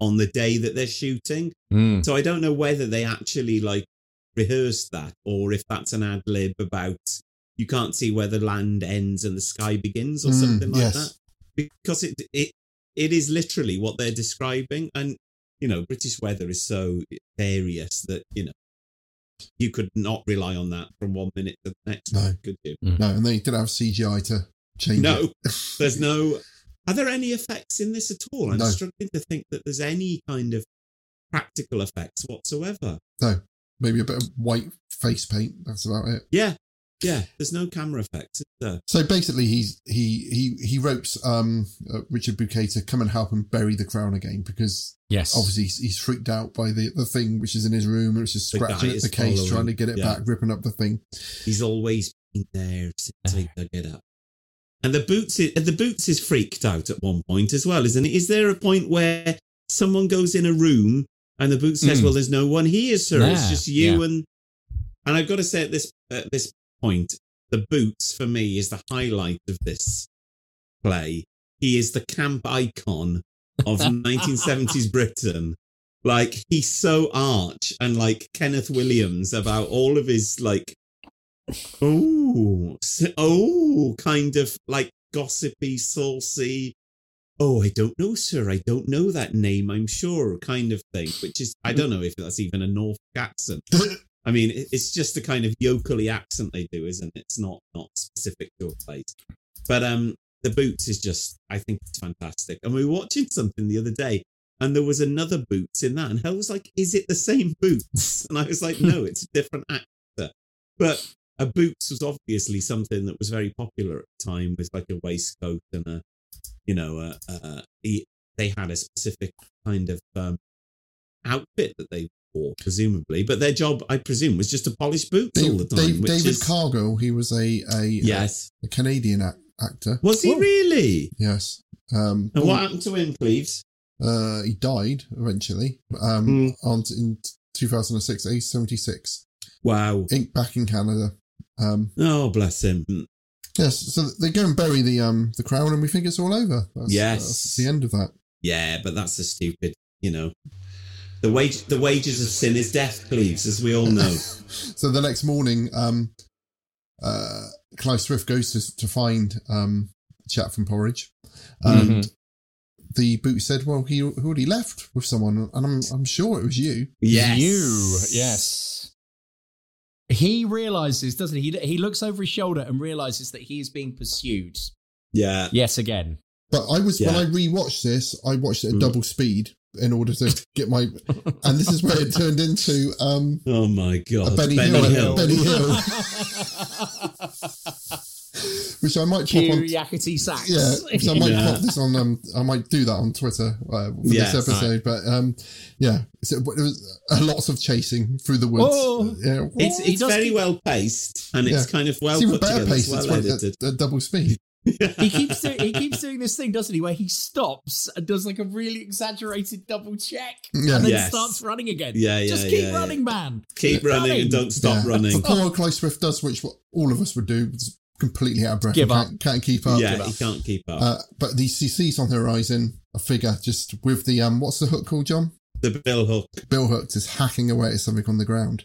on the day that they're shooting. Mm. So I don't know whether they actually like rehearsed that or if that's an ad lib about you can't see where the land ends and the sky begins or Mm, something like yes. that. Because it it it is literally what they're describing. And you know, British weather is so various that, you know, you could not rely on that from one minute to the next, No. could you? No, and they didn't have CGI to change No, it. there's no. Are there any effects in this at all? I'm No. struggling to think that there's any kind of practical effects whatsoever. No, maybe a bit of white face paint. That's about it. Yeah, yeah. There's no camera effects. Is there? So basically, he's he he he ropes um uh, Richard Bouquet to come and help him bury the crown again because Yes. obviously he's, he's freaked out by the the thing which is in his room and it's just scratching at the case, following. trying to get it Yeah. back, ripping up the thing. He's always been there since I dug it up. And the boots, is, the boots is freaked out at one point as well, isn't it? Is there a point where someone goes in a room and the boot says, Mm. "Well, there's no one here, sir. it's just you yeah. and." And I've got to say at this at this point, the boots for me is the highlight of this play. He is the camp icon of 1970s Britain. Like he's so arch and like Kenneth Williams about all of his like oh oh kind of like gossipy, saucy. Oh, I don't know, sir. I don't know that name. I'm sure, kind of thing. Which is, I don't know if that's even a Norfolk accent. I mean, it's just the kind of yokely accent they do, isn't it? It's not not specific to a place. But um, the boots is just, I think it's fantastic. And we were watching something the other day, and there was another boots in that, and Hell was like, "Is it the same boots?" And I was like, "No, it's a different actor." But a boots was obviously something that was very popular at the time, with like a waistcoat and a, you know, a, a, he- they had a specific kind of um, outfit that they wore, presumably. But their job, I presume, was just to polish boots all the time. David is, Cargill, he was a a, Yes. a, Canadian ac- actor. Was he Oh. really? Yes. Um, And what happened to him, Cleves? Uh, he died eventually. Um, Hmm. on in 2006, age 76. Wow. Back in Canada. Um, Oh, bless him. Yes. So they go and bury the um the crown, and we think it's all over. That's, Yes. that's the end of that. Yeah, but that's a stupid, you know. The wage, the wages of sin is death, Cleves, as we all know. So the next morning, um, uh, Clive Swift goes to to find um chap from Porridge, and the boot said, "Well, he already left with someone, and I'm I'm sure it was you." yes. You, yes. He realizes, doesn't he? He he looks over his shoulder and realizes that he is being pursued Yeah. Yes, again. But I was when Yeah. I rewatched this, I watched it at Mm. double speed in order to get my, and this is where it turned into um Oh my God. a Benny, Hill, Benny Hill, which I might pop Cue on. yakety sax. Yeah, so I might Yeah. pop this on. Um, I might do that on Twitter uh, for Yes. this episode. But um, yeah, so it was uh, lots of chasing through the woods. Whoa. Yeah, It's it's very keep- well paced and it's Yeah. kind of well it's even put better together. It's pace. It's well edited. at, at double speed. he keeps doing, he keeps doing this thing, doesn't he, where he stops and does like a really exaggerated double check Yeah. and then Yes. starts running again. Yeah, yeah, Just keep yeah, yeah. running, man. Keep running and don't stop Yeah. running. But poor old Clive Swift does, which what all of us would do, is completely out of breath. Give up. Can't, can't keep up. yeah, he can't keep up. Uh, but he, he sees on the horizon a figure just with the um, what's the hook called, John? the bill hook. Bill Hook just hacking away at something on the ground.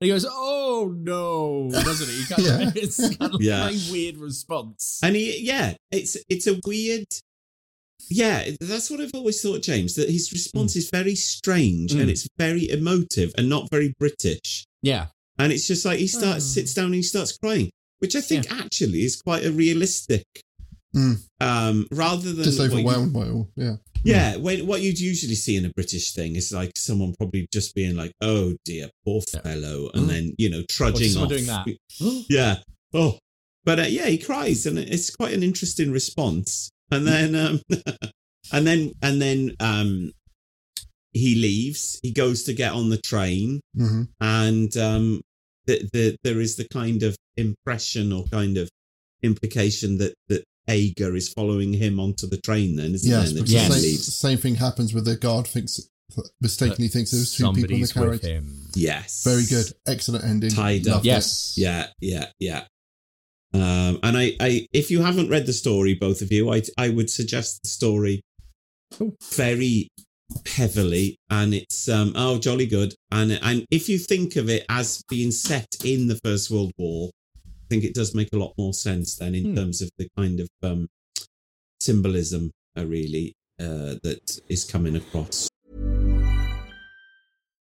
And he goes, "Oh no!" Doesn't he? He kind Yeah. of, it's kind of Yeah. a weird response. And he, yeah, it's it's a weird. Yeah, that's what I've always thought, James. That his response is very strange Mm. and it's very emotive and not very British. yeah, And it's just like he starts Oh. sits down and he starts crying, which I think actually is quite a realistic. Mm. Um, rather than Just what you- overwhelmed by all. Yeah. Yeah, when what you'd usually see in a British thing is like someone probably just being like, "Oh dear, poor fellow," and Mm. then you know trudging just someone off. doing that. yeah. Oh, but uh, yeah, he cries, and it's quite an interesting response. And then, um, and then, and then, um, he leaves. He goes to get on the train, hmm and um, the, the there is the kind of impression or kind of implication that that Ager is following him onto the train. Then, isn't Yes, there? And the Yes. the same, same thing happens with the guard thinks mistakenly thinks there's two people in the Somebody's carriage. with him. Yes. Very good. Excellent ending. Tied up. Loved it. Yes. Yeah, yeah, yeah. Um, and I, I, if you haven't read the story, both of you, I, I would suggest the story very heavily, and it's um, oh jolly good. And and if you think of it as being set in the First World War, I think it does make a lot more sense then in Hmm. terms of the kind of um, symbolism, uh, really, uh, that is coming across.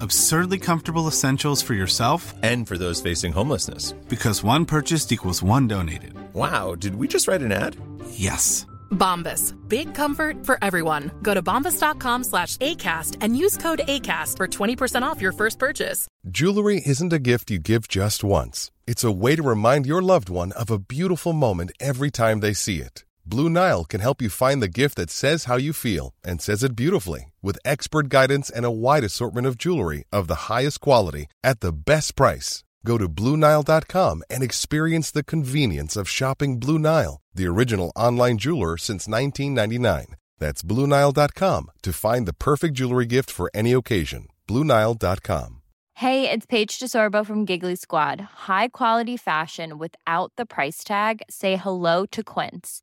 Absurdly comfortable essentials for yourself And for those facing homelessness. because one purchased equals one donated. Wow, did we just write an ad? Yes. Bombas. Big comfort for everyone. Go to bombas.com slash ACAST and use code ACAST for 20% off your first purchase. Jewelry isn't a gift you give just once. It's a way to remind your loved one of a beautiful moment every time they see it. Blue Nile can help you find the gift that says how you feel and says it beautifully with expert guidance and a wide assortment of jewelry of the highest quality at the best price. Go to BlueNile.com and experience the convenience of shopping Blue Nile, the original online jeweler since 1999. That's BlueNile.com to find the perfect jewelry gift for any occasion. BlueNile.com. Hey, it's Paige DeSorbo from Giggly Squad. High quality fashion without the price tag. Say hello to Quince.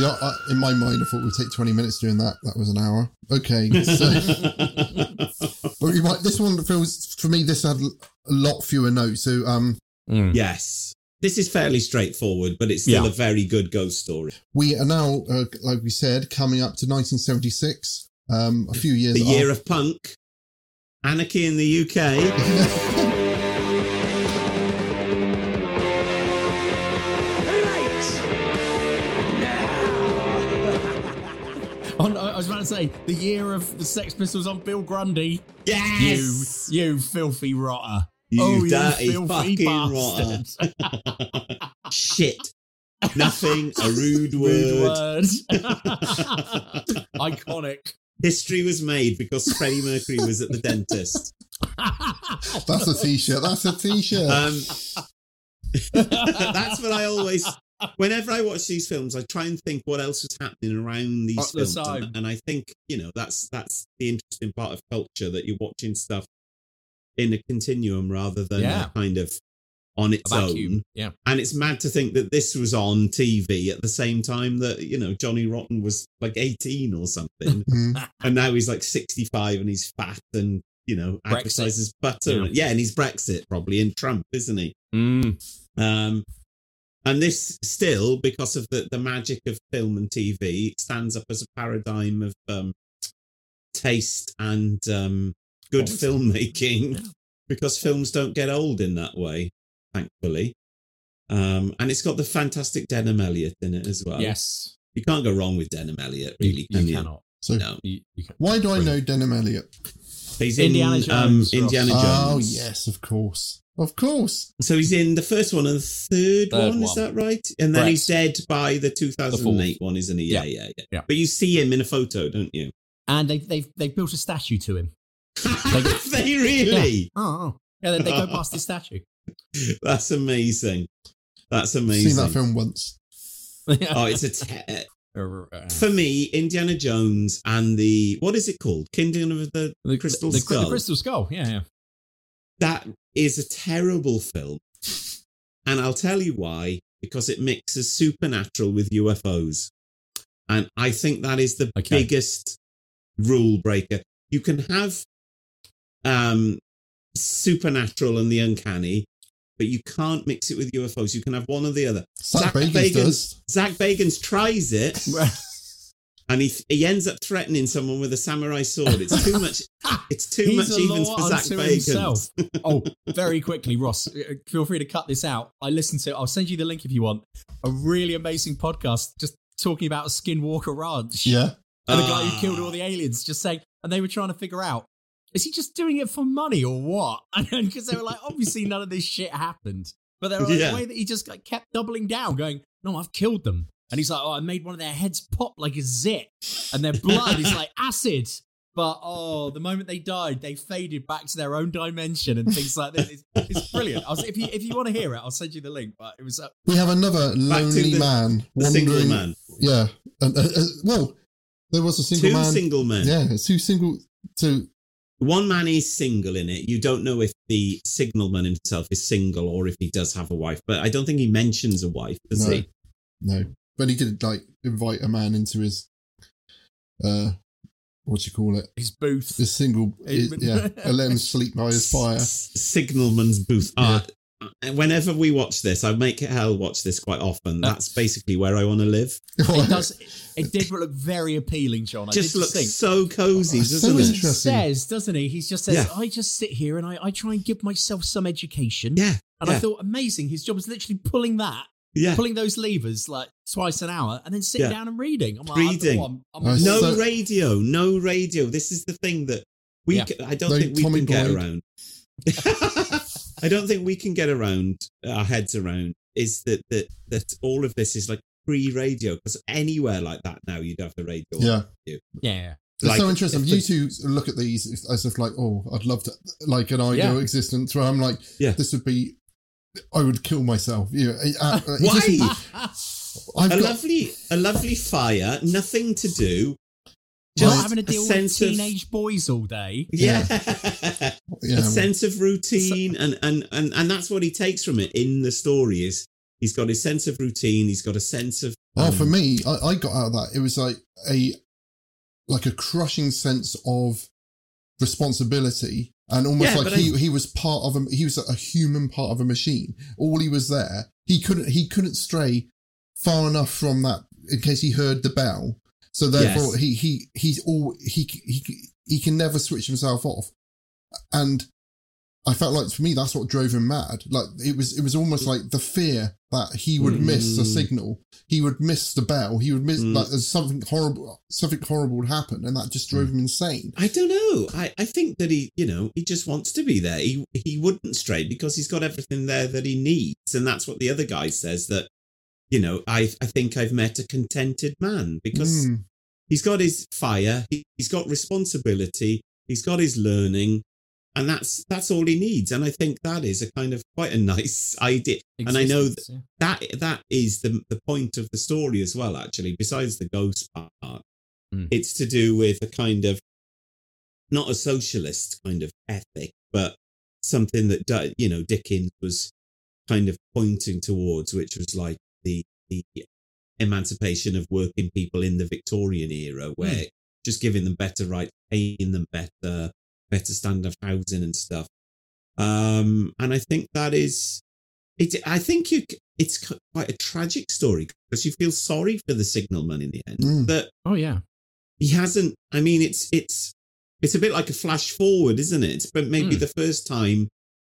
The, uh, in my mind, I thought we'd take 20 minutes doing that. That was an hour. Okay. So, but you might, this one feels, for me, this had a lot fewer notes. So, um, Yes. This is fairly straightforward, but it's still Yeah. a very good ghost story. we are now, uh, like we said, coming up to 1976. Um, a few years The year after- of punk, anarchy in the UK. was about to say the year of the Sex Pistols on Bill Grundy. Yes! You, you filthy rotter. You oh, dirty you filthy fucking bastard. Shit. Nothing, a rude word. Rude word. Iconic. History was made because Freddie Mercury was at the dentist. That's a t-shirt. That's a t-shirt. Um, that's what I always. Whenever I watch these films, I try and think what else is happening around these At the films, time. and, and I think you know that's that's the interesting part of culture that you're watching stuff in a continuum rather than Yeah. a kind of on its own. Yeah. And it's mad to think that this was on TV at the same time that you know Johnny Rotten was like 18 or something, Mhm. and now he's like 65 and he's fat and you know Brexit. advertises butter. Yeah. Yeah. and he's Brexit probably in Trump, isn't he? Mm. Um, and this still, because of the, the magic of film and TV, stands up as a paradigm of um, taste and um, good Quality. filmmaking Yeah. because films don't get old in that way, thankfully. Um, and it's got the fantastic Denholm Elliott in it as well. Yes. You can't go wrong with Denholm Elliott, really, you can you? cannot. so, No. You, you can. why do I know Denholm Elliott? He's in Indiana um, Indiana Jones. Oh, yes, of course. Of course. So he's in the first one and the third, Third one, is that right? And then Correct. he's dead by the 2008 one, isn't he? Yeah, Yeah. yeah, yeah, Yeah. But you see him in a photo, don't you? And they've, they've, they've built a statue to him. Have they really? Yeah. Oh, oh. yeah, they, they go past the statue. That's amazing. That's amazing. Seen that film once. Oh, it's a te- for me, Indiana Jones and the what is it called? Kingdom of the, the, Crystal the, Skull. The Crystal Skull, yeah, yeah. That is a terrible film. and I'll tell you why. Because it mixes supernatural with UFOs, and I think that is the Okay. biggest rule breaker. You can have um supernatural and the uncanny, but you can't mix it with UFOs. You can have one or the other. Zach Bagans does. Zach Bagans tries it, and he he ends up threatening someone with a samurai sword. It's too much. It's too He's much even for Zach unto Bagans. himself. oh, very quickly, Ross. uh, Feel free to cut this out. I listened to. I'll send you the link if you want. A really amazing podcast, just talking about a Skinwalker Ranch. Yeah. and the guy who Ah. killed all the aliens, just saying, and they were trying to figure out. Is he just doing it for money or what? Because they were like, obviously none of this shit happened. But there was Yeah. a way that he just like, kept doubling down, going, "No, I've killed them." And he's like, "Oh, I made one of their heads pop like a zit, and their blood is like acid." But oh, the moment they died, they faded back to their own dimension and things like this. It's, it's brilliant. I was, if you if you want to hear it, I'll send you the link. But it was uh, We have another lonely the- man the single wandering. man. Yeah, and uh, uh, well, there was a single Two man. single men. Yeah, two single. So One man is single in it. You don't know if the signalman himself is single or if he does have a wife, but I don't think he mentions a wife, does no, he? no, but he did like invite a man into his. Uh, what do you call it? his booth. His single. It- yeah, and let him sleep by his fire. Signalman's booth. Ah, whenever we watch this, I make hell watch this quite often. That's basically where I want to live. It does. It did look very appealing, John. I Just did looks think. so cozy, Oh, doesn't He it? interesting. says, doesn't he? He just says, Yeah. I just sit here and I, I try and give myself some education. Yeah, And I thought, amazing. His job is literally pulling that, Yeah. pulling those levers like twice an hour and then sitting Yeah. down and reading. I'm like, Reading. oh, I'm, I'm, I No So- radio, no radio. This is the thing that we. Yeah. ca- I don't No think we Tommy can get around. I don't think we can get around uh, our heads around is that that that all of this is like pre-radio because anywhere like that now you'd have the radio. on Yeah. you. yeah. It's Like, so interesting. You two look at these as if like, oh, I'd love to, like an ideal Yeah. existence where I'm like, Yeah. this would be, I would kill myself. You know, uh, uh, Why? just- I've a got, lovely, a lovely fire, nothing to do. Not Just having to a deal with sense of- teenage boys all day. Yeah, yeah, a sense of routine, and and and and that's what he takes from it in the story. Is he's got his sense of routine. He's got a sense of. Oh, um, for me, I, I got out of that. It was like a like a crushing sense of responsibility, and almost Yeah, like he I- he was part of a he was a human part of a machine. All he was there, he couldn't he couldn't stray far enough from that in case he heard the bell. So therefore, Yes. he he he's all he he he can never switch himself off, and. I felt like for me that's what drove him mad. Like it was, it was almost like the fear that he would miss a Mm. signal, he would miss the bell, he would miss Mm. like something horrible, something horrible would happen, and that just drove him insane. I don't know. I, I think that he, you know, he just wants to be there. He he wouldn't stray because he's got everything there that he needs, and that's what the other guy says. That you know, I I think I've met a contented man because Mm. he's got his fire, he, he's got responsibility, he's got his learning, and that's that's all he needs. And I think that is a kind of quite a nice idea. And I know Existence, yeah. that that is the the point of the story as well. Actually, besides the ghost part, Mm. it's to do with a kind of not a socialist kind of ethic, but something that you know Dickens was kind of pointing towards, which was like the the emancipation of working people in the Victorian era, where just giving them better rights, paying them better, better standard of housing and stuff. Um, and I think that is it. I think you. It's quite a tragic story because you feel sorry for the signalman in the end. Mm. That Oh yeah. he hasn't. I mean, it's it's it's a bit like a flash forward, isn't it? But maybe Mm. the first time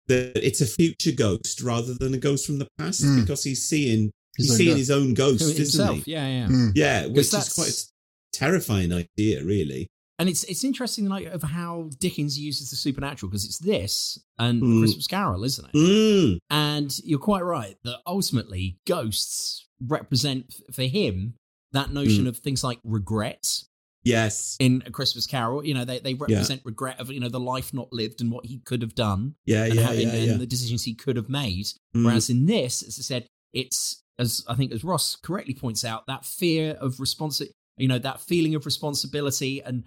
that it's a future ghost rather than a ghost from the past Mm. because he's seeing His he's seeing ghost. his own ghost, To isn't he? Yeah, yeah. Mm. Yeah, which is quite a terrifying idea, really. And it's it's interesting like of how Dickens uses the supernatural because it's this and Mm. Christmas Carol, isn't it? Mm. And you're quite right that ultimately ghosts represent for him that notion Mm. of things like regret Yes. in A Christmas Carol. You know, they, they represent regret of, you know, the life not lived and what he could have done Yeah, and, yeah, how- and- yeah, and the decisions he could have made. Mm. Whereas in this, as I said, it's, as I think as Ross correctly points out, that fear of responsi you know, that feeling of responsibility and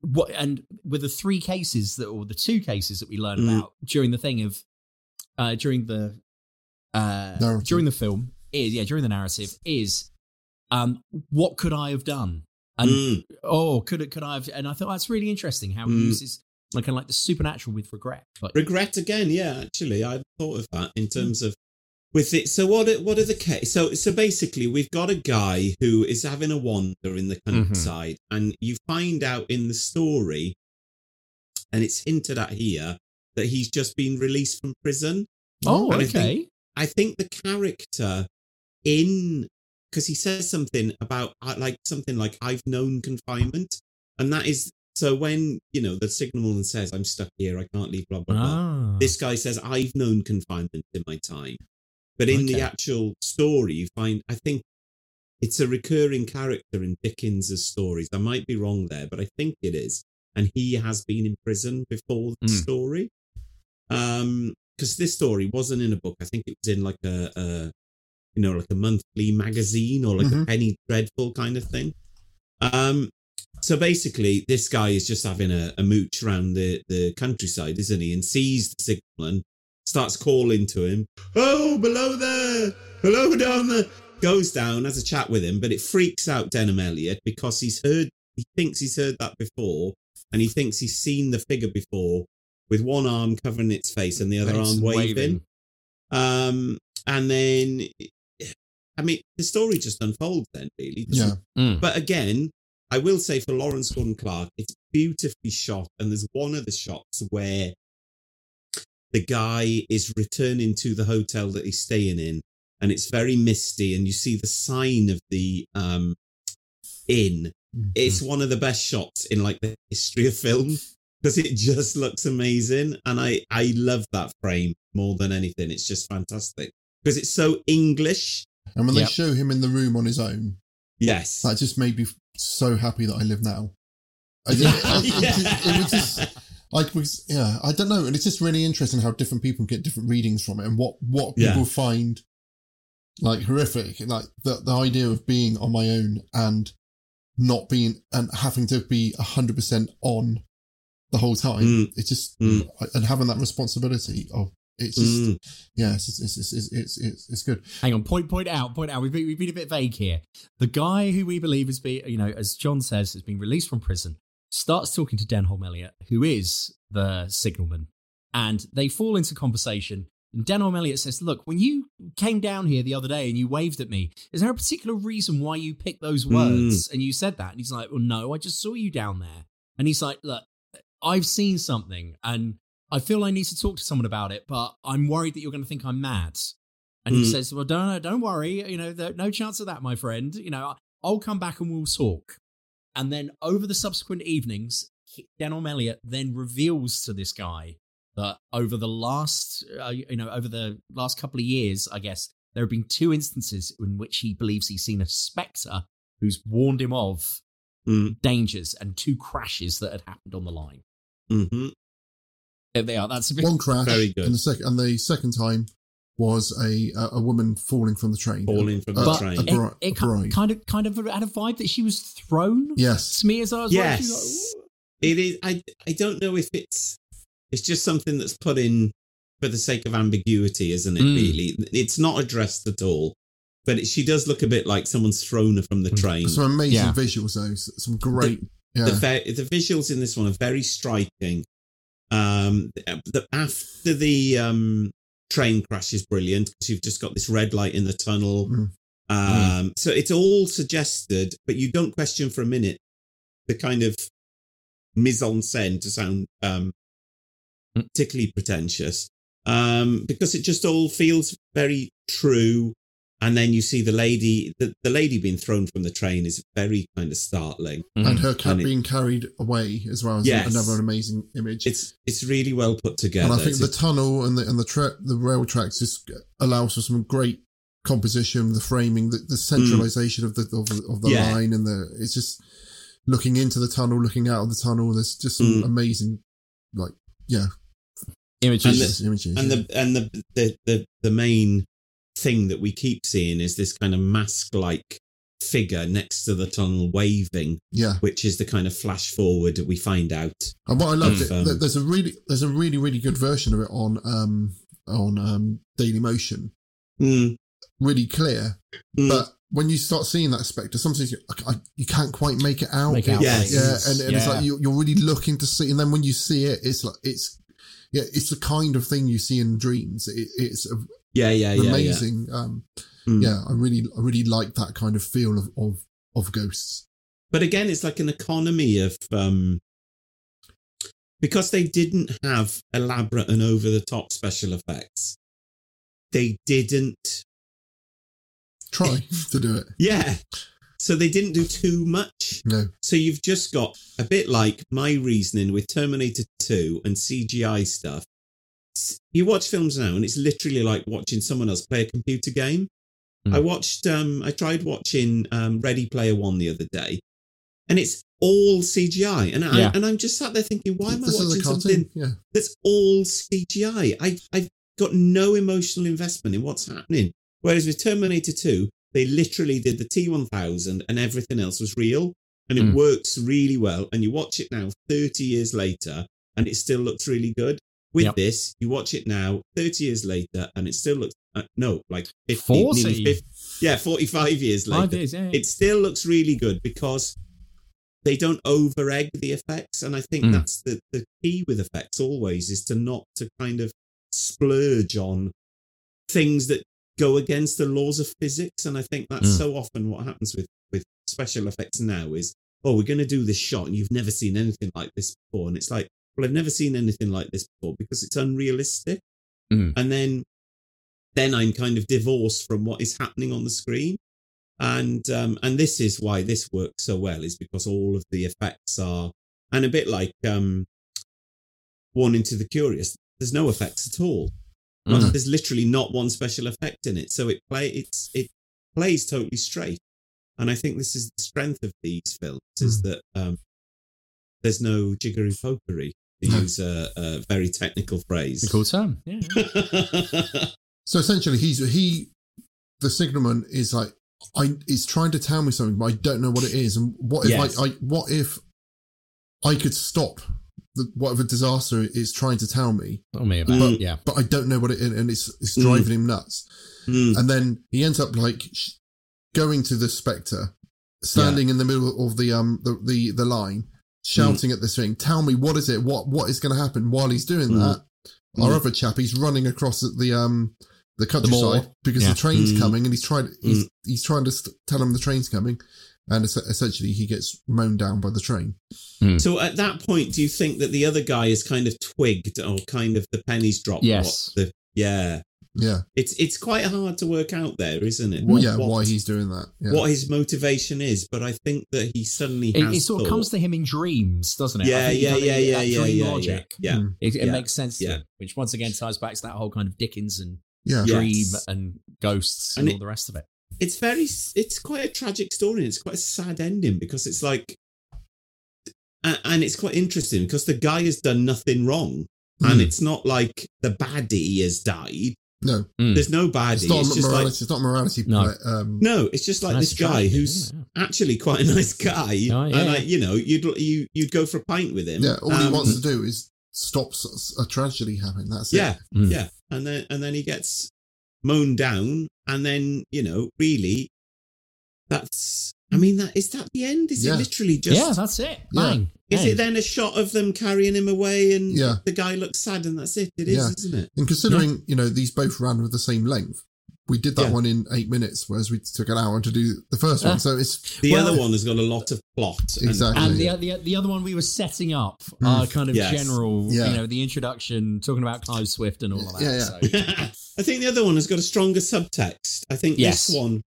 what, and with the three cases that, or the two cases that we learn Mm. about during the thing of, uh, during the uh, Narrative. during the film is yeah during the narrative is um what could I have done and Mm. oh could it could I have and I thought that's really interesting how he Mm. uses like kind of like the supernatural with regret but regret again yeah actually i thought of that in terms of with it. So what are, what are the case so so basically we've got a guy who is having a wander in the countryside and you find out in the story and it's hinted at here that he's just been released from prison. Oh And I okay. Think- I think the character in because he says something about uh, like something like I've known confinement, and that is so when you know the signalman says I'm stuck here, I can't leave, blah blah blah. Ah. This guy says I've known confinement in my time, but in the actual story, you find I think it's a recurring character in Dickens's stories. I might be wrong there, but I think it is, and he has been in prison before the Mm. story. Um, because this story wasn't in a book. I think it was in like a, a you know, like a monthly magazine or like a Mhm. penny dreadful kind of thing. Um, so basically, this guy is just having a, a mooch around the, the countryside, isn't he? And sees the signalman, starts calling to him, Oh, below there, below down there. Goes down, has a chat with him, but it freaks out Denholm Elliott because he's heard, he thinks he's heard that before, and he thinks he's seen the figure before with one arm covering its face and the other Face arm waving. Um, and then, I mean, the story just unfolds then, really. Yeah. Mm. but again, I will say for Lawrence Gordon Clark, it's beautifully shot. And there's one of the shots where the guy is returning to the hotel that he's staying in, and it's very misty, and you see the sign of the um inn. It's one of the best shots in like the history of film because it just looks amazing, and I I love that frame more than anything. It's just fantastic because it's so English. And when they show him in the room on his own, Yes. that just made me so happy that I live now. I, did- I- it, it was just, I was, yeah, I don't know, and it's just really interesting how different people get different readings from it, and what what Yeah. people find like horrific, like the the idea of being on my own and not being and having to be hundred percent on the whole time. Mm. It's just Mm. and having that responsibility of it's just Mm. yeah, it's it's it's it's it's, it's, it's good. Hang on, point point out, point out. We've been, we've been a bit vague here. The guy who we believe has been, you know, as John says, has been released from prison, starts talking to Denholm Elliott, who is the signalman, and they fall into conversation. And Denholm Elliott says, "Look, when you came down here the other day and you waved at me, is there a particular reason why you picked those words and you said that?" And he's like, "Well, no, I just saw you down there." And he's like, "Look, I've seen something, and I feel I need to talk to someone about it, but I'm worried that you're going to think I'm mad." And he Mm. says, "Well, don't don't worry. You know, no chance of that, my friend. You know, I'll come back and we'll talk." And then over the subsequent evenings, he- Denholm Elliott then reveals to this guy that over the last, uh, you know, over the last couple of years, I guess there have been two instances in which he believes he's seen a spectre who's warned him of Mm. dangers and two crashes that had happened on the line. Mm-hmm. There they are. That's a bit. One crash, Very good. and the second and the second time was a a, a woman falling from the train. Falling from A- the a- train. A, it, bri- it a bride. kind of kind of had a vibe that she was thrown. Yes. to me as I was watching, she was Yes, it is. I I don't know if it's it's just something that's put in for the sake of ambiguity, isn't it? Mm. Really, it's not addressed at all. But it, she does look a bit like someone's thrown her from the train. Some amazing Yeah. visuals though. Some great. yeah. The the visuals in this one are very striking. Um, the, after the um train crash is brilliant because you've just got this red light in the tunnel. Mm. Um, so it's all suggested, but you don't question for a minute the kind of mise en scène to sound um Mm. particularly pretentious. Um, because it just all feels very true. And then you see the lady, the, the lady being thrown from the train is very kind of startling. and her cat And it- being carried away as well as Yes. another amazing image. It's it's really well put together. and I think It's the a- tunnel and the and the tra- the rail tracks just allows for some great composition, the framing, the, the centralization of the of the, of the Mm. Yeah. line, and the it's just looking into the tunnel, looking out of the tunnel. There's just some Mm. amazing, like yeah, images. And images. and yeah. the and the, the the the main thing that we keep seeing is this kind of mask like figure next to the tunnel waving, yeah. which is the kind of flash forward that we find out. And what I loved of, it, um, there's a really there's a really really good version of it on um on um Daily Motion Mm. really clear. But when you start seeing that spectre, sometimes you, I, you can't quite make it out. Make out Yes. Yeah, things. and, and it's like you, you're really looking to see, and then when you see it, it's like it's yeah, it's the kind of thing you see in dreams. It, it's a, Yeah, yeah, yeah, yeah. amazing. Um, Mm. yeah, I really, I really like that kind of feel of of, of ghosts. But again, it's like an economy of um because they didn't have elaborate and over the top special effects. They didn't Try to do it. yeah. So they didn't do too much. No, So you've just got a bit like my reasoning with Terminator 2 and CGI stuff. You watch films now and it's literally like watching someone else play a computer game. Mm. I watched um I tried watching um Ready Player 1 the other day and it's all CGI and I Yeah. and I'm just sat there thinking why am this I watching something Yeah, that's all CGI. I, I've got no emotional investment in what's happening. Whereas with Terminator 2, they literally did the T1000 and everything else was real. And it Mm. works really well. And you watch it now 30 years later and it still looks really good. With Yep. this, you watch it now 30 years later and it still looks, uh, no, like 50, 40. 50 yeah, 45 years later Five years, yeah. it still looks really good because they don't over egg the effects and i think Mm. that's the, the key with effects always is to not to kind of splurge on things that go against the laws of physics and i think that's Mm. so often what happens with with special effects now is oh we're going to do this shot and you've never seen anything like this before and it's like well i've never seen anything like this before because it's unrealistic. Mm. and then then i'm kind of divorced from what is happening on the screen. And um and this is why this works so well is because all of the effects are and a bit like um Warning to the Curious there's no effects at all. Mm. there's literally not one special effect in it. So it play it's it plays totally straight. And i think this is the strength of these films is that um there's no jiggery pokery use a, a very technical phrase It's a cool term. Yeah. So essentially, he's he, the signalman is like, I is trying to tell me something, but I don't know what it is. And what if Yes. I, I what if I could stop the, whatever disaster is trying to tell me, Tell me about Mm. it. Yeah. but I don't know what it is, and it's it's Mm. driving him nuts. Mm. And then he ends up like sh- going to the spectre, standing in the middle of the um the the, the line, shouting at this thing. Tell me what is it? What what is going to happen while he's doing Mm. that? Our Mm. other chap, he's running across at the um the moor. countryside because Yeah. the train's Mm. coming, and he's trying he's he's trying to st- tell him the train's coming, and es- essentially he gets mown down by the train. So at that point, do you think that the other guy is kind of twigged or kind of the pennies dropped? Yes. The, yeah. Yeah, It's it's quite hard to work out there, isn't it? well, yeah, What- why he's doing that? Yeah. what his motivation is, but I think that he suddenly It, has it sort of comes to him in dreams, doesn't it? I Yeah, yeah, yeah, yeah, yeah, dream yeah, logic. yeah. Mm. It, it Yeah. makes sense to Yeah. him, which once again ties back to that whole kind of Dickens and yeah, Yeah. dream Yes. and ghosts and, And all the rest of it. It's very, it's quite a tragic story. and It's quite a sad ending because it's like, and it's quite interesting because the guy has done nothing wrong, and Mm. it's not like the baddie has died. No, Mm. There's no baddie. it's not It's just morality. like it's not morality. No. but, um, No, it's just like That's this guy tragic, who's isn't actually quite a nice guy, Oh, yeah, and I, yeah. you know, you'd you you'd go for a pint with him. yeah, all he Um, wants to do is stop a tragedy happening. That's Yeah, it. Mm. yeah, and then and then he gets mown down, and then you know, really, that's. I mean, that is that the end? Is Yeah. it literally just? yeah, that's it. Yeah. Bang. Is it then a shot of them carrying him away, and Yeah. the guy looks sad, and that's it? It is, Yeah. isn't it? And considering, you know, these both ran with the same length, we did that Yeah. one in eight minutes, whereas we took an hour to do the first Uh, one. So it's The Well- other one has got a lot of plot. and- Exactly. And the, Yeah. the the other one we were setting up our kind of Yes. general, Yeah. you know, the introduction, talking about Clive Swift and all of that. Yeah, yeah. So, I think the other one has got a stronger subtext. I think Yes. this one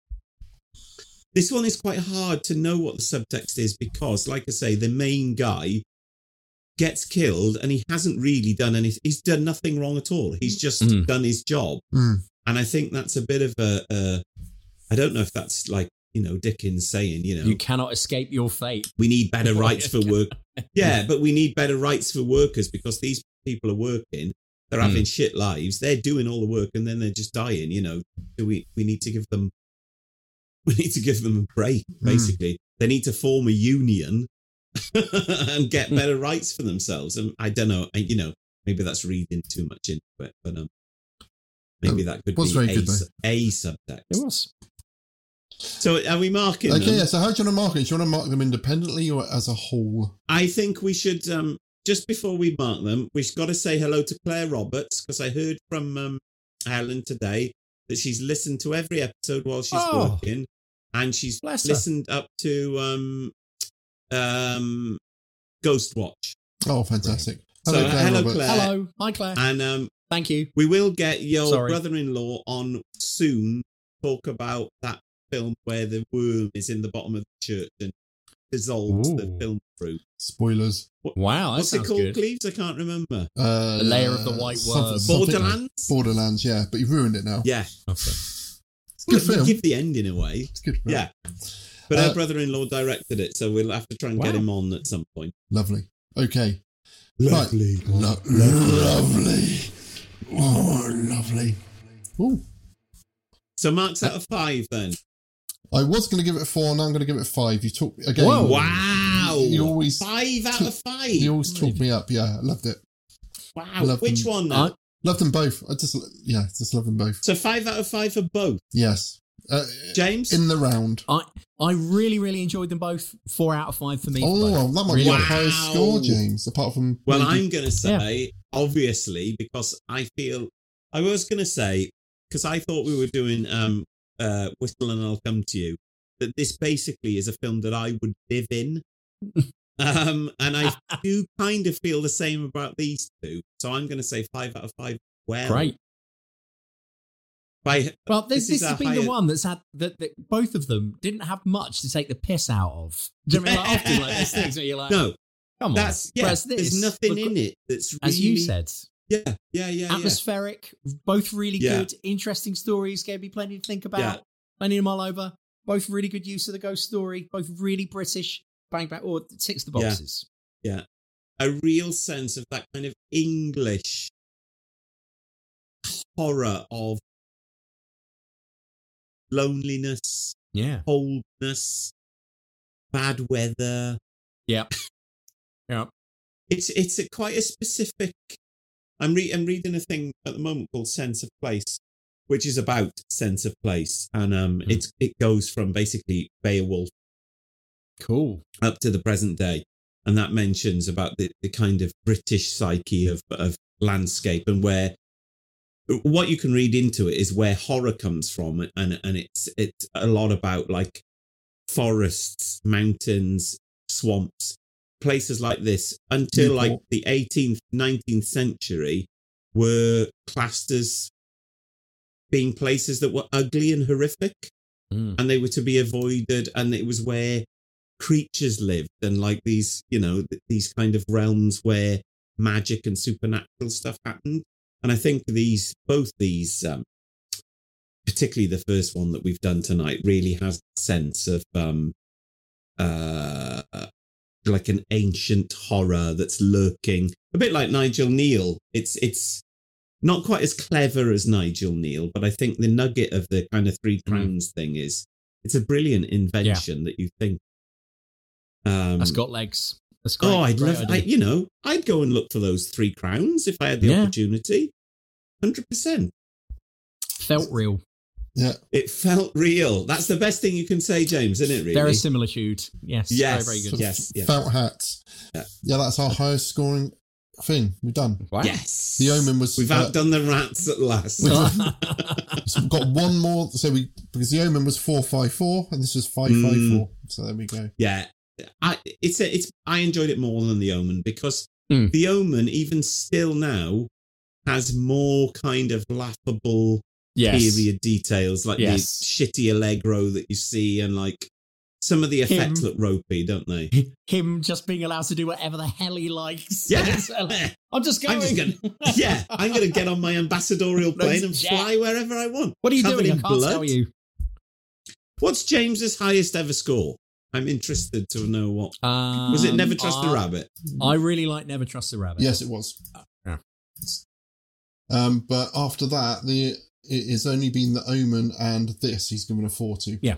this one is quite hard to know what the subtext is because, like I say, the main guy gets killed and he hasn't really done anything. He's done nothing wrong at all. He's just Mm. done his job. Mm. And I think that's a bit of a, a I don't know if that's like, you know, Dickens saying, you know, you cannot escape your fate. we need better rights for work. Yeah, but we need better rights for workers because these people are working. They're having shit lives. They're doing all the work and then they're just dying. You know, do we? We need to give them. We need to give them a break. Basically, they need to form a union and get better rights for themselves. And I don't know. I, you know, maybe that's reading too much into it, but um, Maybe that could be a, su- a subtext. It was. So are we marking Okay, them? yeah. So how do you want to mark it? Do you want to mark them independently or as a whole? I think we should um just before we mark them, we've got to say hello to Claire Roberts because I heard from um Helen today that she's listened to every episode while she's Oh. working, and she's Bless her. listened up to um um Ghost Watch. Oh, fantastic. So, Hello, Claire hello, Roberts. Claire. Hello. Hi, Claire. And um Thank you. we will get your Sorry. brother-in-law on soon. Talk about that film where the worm is in the bottom of the church and dissolves the film through. Spoilers. Wow, What's it called, good. Cleves? I can't remember. Uh, The Lair of the white something- worm. something- Borderlands? Borderlands, yeah. But you've ruined it now. Yeah. Okay. It's good Well, film. Give the ending away. It's good film. Yeah. But Uh, our brother-in-law directed it, so we'll have to try and get him on at some point. Lovely. Okay. Lovely. Right. Lo- lovely. Oh, lovely. Ooh. So marks out of five then. I was going to give it a four, now I'm going to give it a five. You talk again. Whoa. Wow. You always five out of five. You always talk me up. Yeah, I loved it. wow. love Which them. one then? I- Loved them both. I just, yeah, just love them both. so five out of five for both. Yes. Uh, James? in the round. I I really really enjoyed them both. Four out of five for me. Oh, both. that might Really be the good. highest score, James. Apart from Well, maybe- I'm going to say, obviously, because I feel, I was going to say, because I thought we were doing um, uh, Whistle and I'll Come to You, that this basically is a film that I would live in. um, and I do kind of feel the same about these two. So I'm going to say five out of five. Well, Great. By, Well, this, This this has been the one that's had that, that both of them didn't have much to take the piss out of. Do you know what I mean? Like, often like there's things where you're like, no, come on. that's, yeah, there's nothing look, in it that's really, As you said, yeah, yeah, yeah, yeah. atmospheric, both really Yeah. good, interesting stories, gave me plenty to think about. Yeah. Plenty of all over. Both really good use of the ghost story, both really British. Bang bang, or ticks the Yeah. boxes. Yeah. A real sense of that kind of English horror of loneliness, Yeah. coldness, bad weather. Yeah. Yeah. It's it's a quite a specific. I'm re- I'm reading a thing at the moment called Sense of Place, which is about sense of place, and um, Mm. it's it goes from basically Beowulf Cool. up to the present day. And that mentions about the, the kind of British psyche of, of landscape and where what you can read into it is where horror comes from. And, and it's, it's a lot about like forests, mountains, swamps, places like this until like the 18th, 19th century were classed as being places that were ugly and horrific Mm. and they were to be avoided and it was where creatures lived and like these you know th- these kind of realms where magic and supernatural stuff happened and i think these both these um particularly the first one that we've done tonight really has a sense of um uh like an ancient horror that's lurking a bit like nigel kneale it's it's not quite as clever as Nigel Kneale, but I think the nugget of the kind of three crowns thing is it's a brilliant invention that you think. Um, That's got legs. That's great. oh, I'd love, I, you know, I'd go and look for those three crowns if I had the Yeah. opportunity. Hundred percent. Felt real. Yeah. It felt real. That's the best thing you can say, James, isn't it? Really? Verisimilitude. Yes. Yes. Very, very Sort good. of Yes, yeah. Felt hats. Yeah. Yeah, that's our highest scoring thing. We've done. Wow. Yes. The Omen was- We've uh, outdone the rats at last. So we've got one more. So we because the Omen was four five four and this was five five four. So there we go. Yeah, I it's a, it's I enjoyed it more than the Omen because Mm. the Omen even still now has more kind of laughable Yes. period details like Yes. the shitty allegro that you see and like some of the effects Him. look ropey, don't they? Him just being allowed to do whatever the hell he likes. Yeah. I'm just going. I'm just gonna yeah, I'm gonna get on my ambassadorial plane and fly wherever I want. What are you Covered doing? I can't blood. tell you. What's James's highest ever score? I'm interested to know what Um, was it. Never trust the rabbit. I really like Never Trust the Rabbit. Yes, it was. Yeah. Um, but after that, the it has only been the Omen and this he's given a four to. Yeah.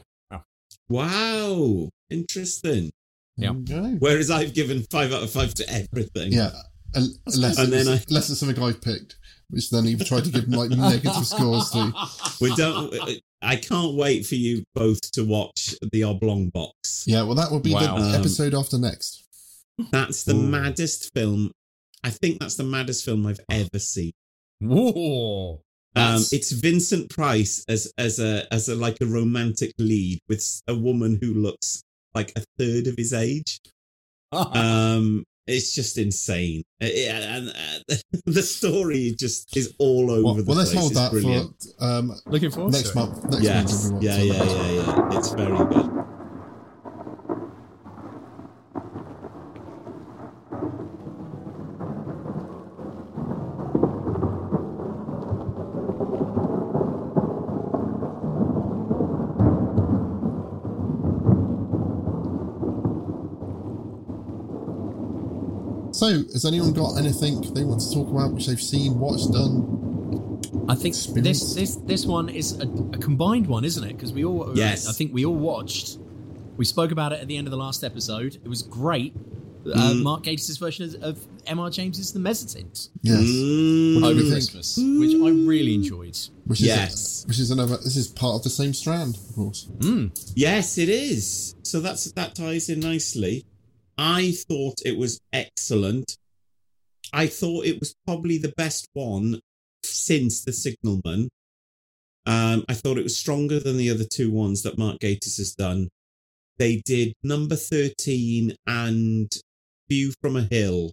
Wow, interesting. Yeah. There we go. Whereas I've given five out of five to everything. Yeah. Unless, And it's, then I- unless it's something I've picked. which then he tried to give them like negative scores to. We don't. I can't wait for you both to watch the Oblong Box. Yeah, well, that will be Wow. the Um, episode after next. That's the Ooh. maddest film. I think that's the maddest film I've ever seen. Whoa. Um, it's Vincent Price as as a as a like a romantic lead with a woman who looks like a third of his age. Um, it's just insane, Uh, yeah, and uh, the story just is all over Well, the well, let's place. hold It's that brilliant. for um, Looking forward next to it. month. Next yes, month, everyone. yeah, yeah, yeah, yeah. It's very good. So, has anyone got anything they want to talk about which they've seen, watched, done? I think Experience? this this this one is a, a combined one, isn't it? Because we all Yes. I think we all watched. We spoke about it at the end of the last episode. It was great. Uh, Mm. Mark Gatiss' version of, of M.R. James's The Mezzotint Yes. Mm, over you think? Christmas, which I really enjoyed. Which is Yes. which is another. This is part of the same strand, of course. Mm. Yes, it is. So that's that ties in nicely. I thought it was excellent. I thought it was probably the best one since The Signalman. Um, I thought it was stronger than the other two ones that Mark Gatiss has done. They did number 13 and View from a Hill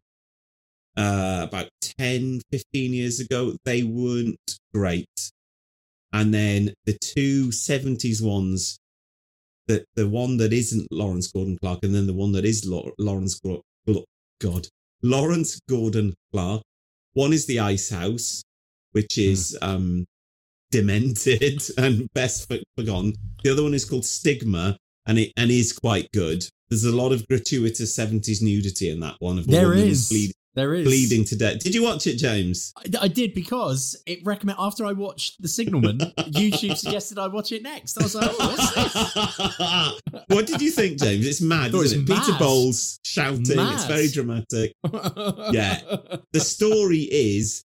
uh, about 10, 15 years ago. They weren't great. And then the two 70s ones the the one that isn't Lawrence Gordon Clark, and then the one that is Lawrence God Lawrence Gordon Clark. One is the Ice House, which is um demented and best for- forgotten. The other one is called Stigma, and it and is quite good. There's a lot of gratuitous seventies nudity in that one. Of There is. bleed- There is bleeding to death. Did you watch it, James? I, I did because it recommend after I watched The Signalman, YouTube suggested I watch it next. I was like, oh, what's this? what did you think, James? It's mad, isn't it? was Peter mad. Bowles shouting. It's very dramatic. Yeah. The story is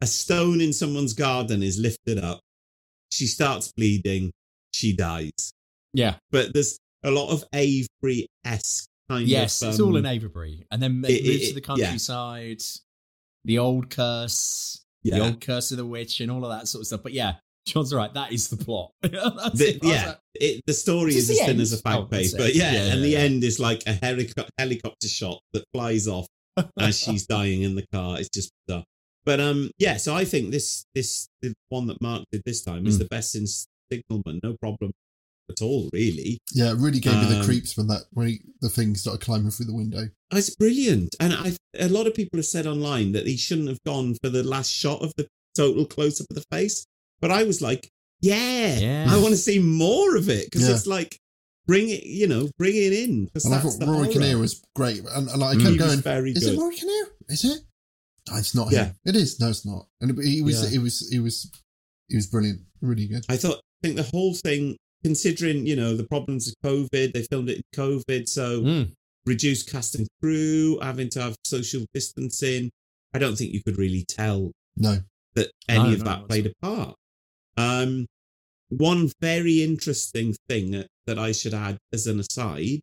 a stone in someone's garden is lifted up. She starts bleeding. She dies. yeah. But there's a lot of Avebury esque Yes, of. it's all in um, Avebury, and then it- it, moves it- to the yeah. countryside. The old curse, the old curse of the witch, and all of that sort of stuff. But yeah, John's right. That is the plot. The. Yeah, like, it, the story Is as thin as a fag Oh, that's but yeah, Yeah, and yeah, the yeah. end is like a helico- helicopter shot that flies off as she's dying in the car. It's just bizarre. But um, yeah. So I think this this the one that Mark did this time is Mm. the best since Signalman. No problem at all, really. Yeah, it really gave me the Um, creeps when that when he, the thing started climbing through the window. Oh, It's brilliant, and I a lot of people have said online that he shouldn't have gone for the last shot of the total close up of the face. But I was like, yeah, Yeah. I want to see more of it because Yeah. it's like bring it, you know, bring it in. And I thought the Rory. Kinnear was great, and, and I Mm. kept He going, very "Is good. it Rory Kinnear? Is it? No, it's not Yeah. him. It is. No, it's not." And it, he was, Yeah. he was, he was, he was brilliant, really good. I thought, I think the whole thing, considering you know the problems of COVID, they filmed it in COVID, so Mm. reduced cast and crew, having to have social distancing. I don't think you could really tell No, that any No, of no, that played a part. Um, one very interesting thing that, that I should add as an aside,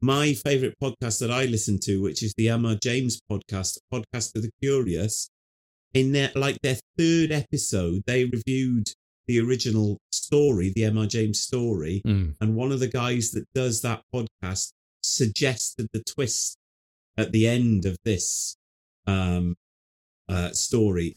my favorite podcast that I listen to, which is the M.R. James podcast, podcast of the curious, in their like their third episode, they reviewed the original story, the MR James story, Mm. and one of the guys that does that podcast suggested the twist at the end of this um, uh, story.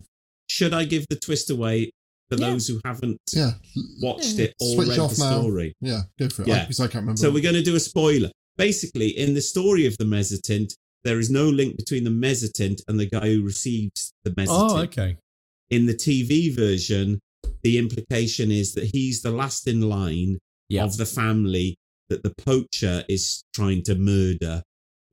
Should I give the twist away for Yeah. those who haven't yeah, watched it or Switch read off the now. story? yeah, go for it. Yeah. because I, can't remember. So we're going to do a spoiler. Basically, in the story of the mezzotint, there is no link between the mezzotint and the guy who receives the mezzotint. Oh, okay. In the TV version, the implication is that he's the last in line Yeah. of the family that the poacher is trying to murder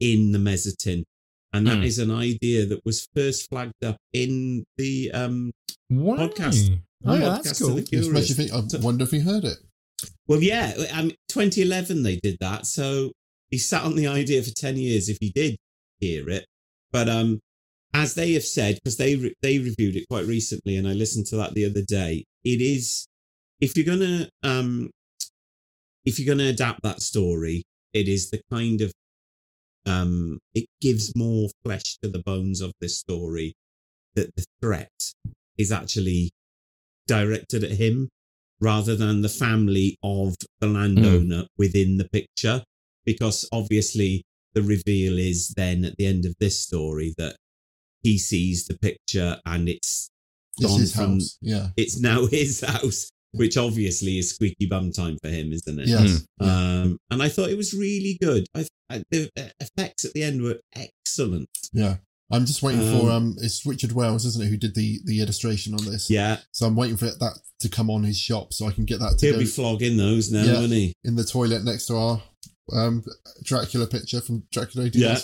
in the mezzotint. And that is Hmm. an idea that was first flagged up in the um, Wow. podcast. Oh, yeah, podcast that's cool. the Which makes curious. you think. I wonder if he heard it. well, yeah, I mean, 2011 they did that, so he sat on the idea for 10 years if he did hear it. But um, as they have said, because they re- they reviewed it quite recently, and I listened to that the other day. It is if you're gonna um if you're gonna adapt that story, it is the kind of um it gives more flesh to the bones of this story that the threat is actually directed at him rather than the family of the landowner within the picture because obviously the reveal is then at the end of this story that he sees the picture and it's It's gone his from house, yeah. it's now his house which obviously is squeaky bum time for him isn't it Yes. um and i thought it was really good i, I the effects at the end were excellent Yeah. I'm just waiting for Um, um it's Richard Wells, isn't it, who did the the illustration on this. Yeah. So I'm waiting for that to come on his shop so I can get that to he'll go be flogging those now Yeah. won't he in the toilet next to our um Dracula picture from Dracula Yeah.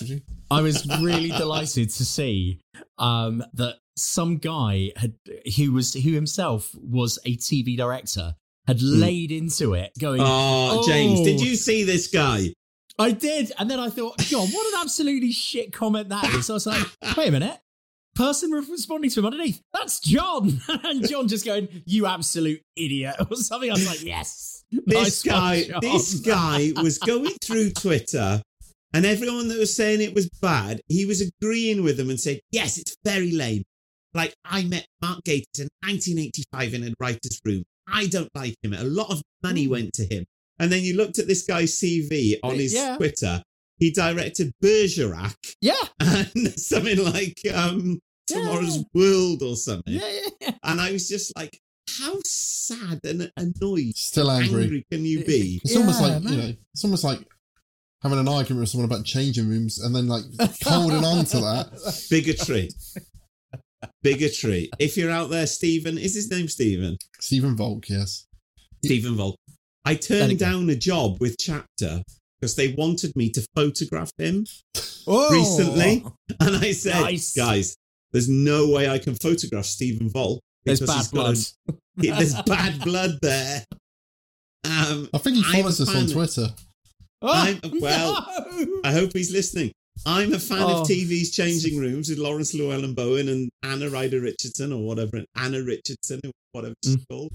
I was really delighted to see um, that some guy had who was who himself was a TV director had laid into it, going, oh, james did "Oh, you see this guy I did, and then I thought, God, what an absolutely shit comment that is. So I was like, wait a minute. Person responding to him underneath, that's John. and John just going, you absolute idiot, or something. I was like, yes. this Nice guy John." this guy was going through twitter and everyone that was saying it was bad he was agreeing with them and said yes it's very lame like i met mark gatiss in 1985 in a writer's room i don't like him a lot of money mm. went to him and then you looked at this guy's cv on his Yeah. twitter he directed bergerac Yeah. and something like um tomorrow's world or something Yeah, yeah, yeah. and i was just like how sad and annoyed Still angry. can you be It's almost Yeah, like you know, it's almost like having an argument with someone about changing rooms and then like holding on to that. bigotry bigotry if you're out there stephen is his name stephen Stephen Volk, yes. stephen volk i turned down a job with chapter because they wanted me to photograph him Oh. recently and i said Nice. guys there's no way i can photograph stephen Vol. There's bad he's blood. a- there's bad blood there um I think he I'm follows us on Twitter. I'm, well, I hope he's listening. I'm a fan Oh. of TV's Changing Rooms with Laurence Llewelyn Bowen and Anna Ryder Richardson or whatever, Anna Richardson or whatever she's Mm. called.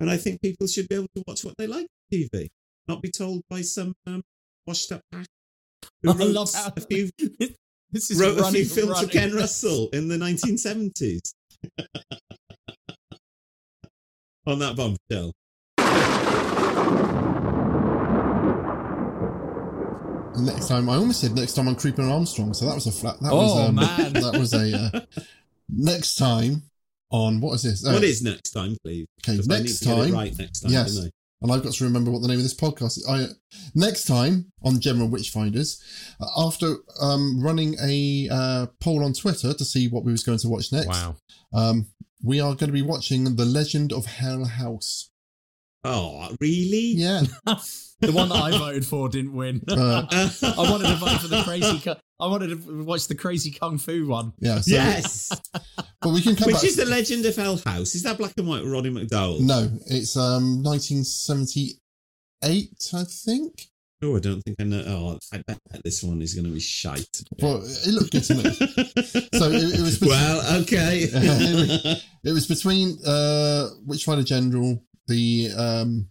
And I think people should be able to watch what they like on TV, not be told by some um, washed up hack who I wrote love how- a few this is wrote a few films running. for Ken Russell in the 1970s. on that bombshell. Next time, I almost said next time on Creeping and Armstrong, so that was a flat. That was Oh, um, man. that was a uh, next time on what is this? Uh, what is next time, please? Okay, 'Cause I need next to get it time. right next time, yes, don't I? And I've got to remember what the name of this podcast is. I next time on General Witchfinders, uh, after um, running a uh, poll on Twitter to see what we was going to watch next. Wow. Um, we are going to be watching The Legend of Hell House. Oh, really? Yeah. The one that I voted for didn't win. Uh, I wanted to vote for the crazy. Cu- I wanted to watch the crazy kung fu one. yeah. So, yes. But we can come Which back. is the Legend of Hell House? Is that black and white with Roddy McDowall? no, it's um 1978, I think. Oh, I don't think I know. Oh, I bet this one is going to be shite. But it looked good to me. So it, it was. well, okay. it was between uh, Witchfinder General, the um,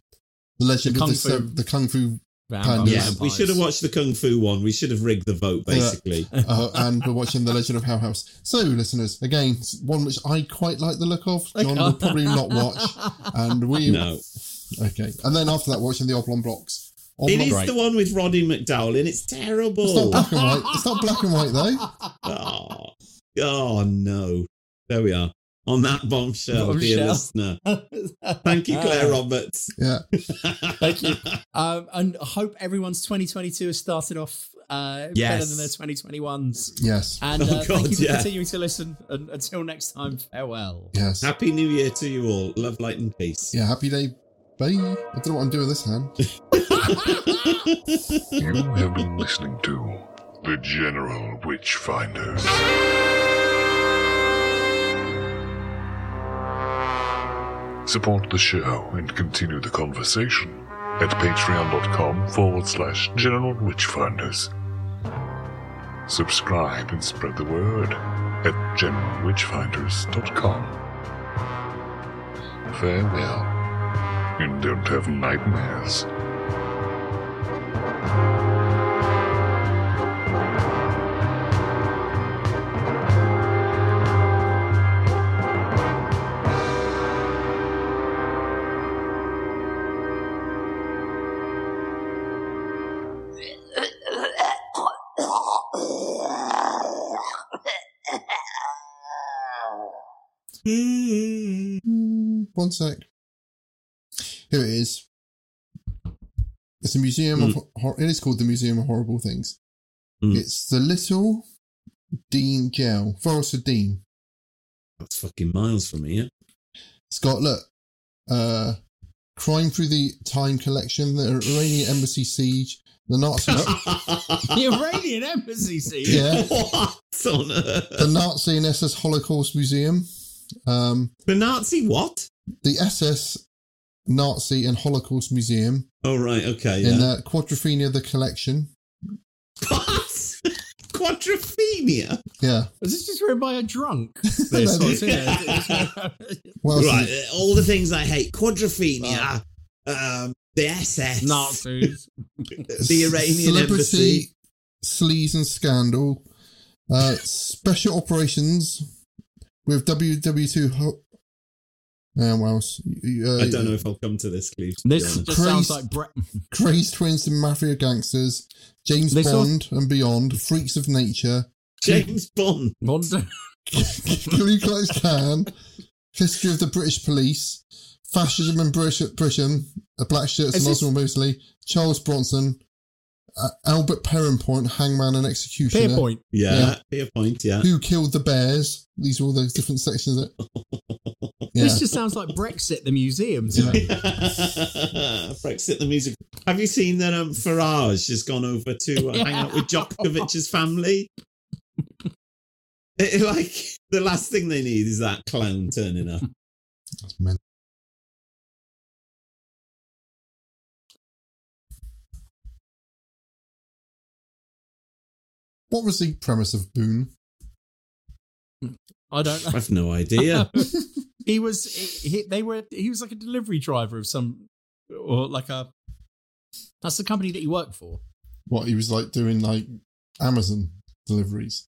the Legend The of Kung the, Fu the Kung Fu Vampire yeah, we should have watched the Kung Fu one. We should have rigged the vote, basically. uh, and we're watching The Legend of Hell House. So, listeners, again, one which I quite like the look of. John will probably not watch, and we No. okay. And then after that, watching the Oblong Blocks. It Oblong- is the one with Roddy McDowall, and it's terrible. It's not black and white. It's not black and white though. oh, oh, no. There we are. On that bombshell, dear listener. Thank you, Claire Roberts. Yeah. Thank you. Um, and I hope everyone's 2022 has started off uh, better than their 2021s. Yes. And Oh, uh, God, thank you for yeah. continuing to listen. And until next time, farewell. Yes. Happy New Year to you all. Love, light, and peace. Yeah. Happy day. Bye. I don't know what I'm doing with this hand. You have been listening to The General Witchfinders. Support the show and continue the conversation at patreon.com forward slash General Witchfinders. Subscribe and spread the word at generalwitchfinders.com. Farewell, and don't have nightmares. One sec. Here it is. It's a museum of. Hor- it is called the Museum of Horrible Things. Mm. It's the Little Dean Jail, Forest of Dean. That's fucking miles from here. It's got look, uh, crime through the time collection, the Iranian embassy siege, the Nazi, the Iranian embassy siege. yeah, what on earth? the Nazi and SS Holocaust Museum, um, The Nazi what? The SS Nazi and Holocaust Museum Oh right, okay. in Yeah. uh, Quadrophenia the collection. What? Quadrophenia. Yeah, Was this just written by a drunk? No, This, this- well, right, uh, all the things I hate: quadrophenia, um, the SS, Nazis. the Iranian celebrity embassy. sleaze and scandal, uh, special operations with WW2. Ho- um, what else? Uh, I don't know if I'll come to this, Cleve. to This honest. just sounds like Brett. Crazed Twins and Mafia Gangsters, James This all- Bond and Beyond, Freaks of Nature, James Bond. Bond. Ku Klux Klan, History of the British Police, Fascism and British Britain, a Black Shirts and Is this- Oswald Mosley, Charles Bronson, uh, Albert Pierrepoint, Hangman and Executioner. Pierrepoint. Yeah, Yeah. fair. Yeah. Who killed the bears? These are all those different sections. That, yeah. This just sounds like Brexit, the museum. to me. Brexit the music. Have you seen that um, Farage has gone over to uh, hang out with Djokovic's family? It- like the last thing they need is that clown turning up. That's men- What was the premise of Boon? I don't know. I've no idea. he was he, he- they were he was like a delivery driver of some or like a that's the company that he worked for What he was like doing, like Amazon deliveries.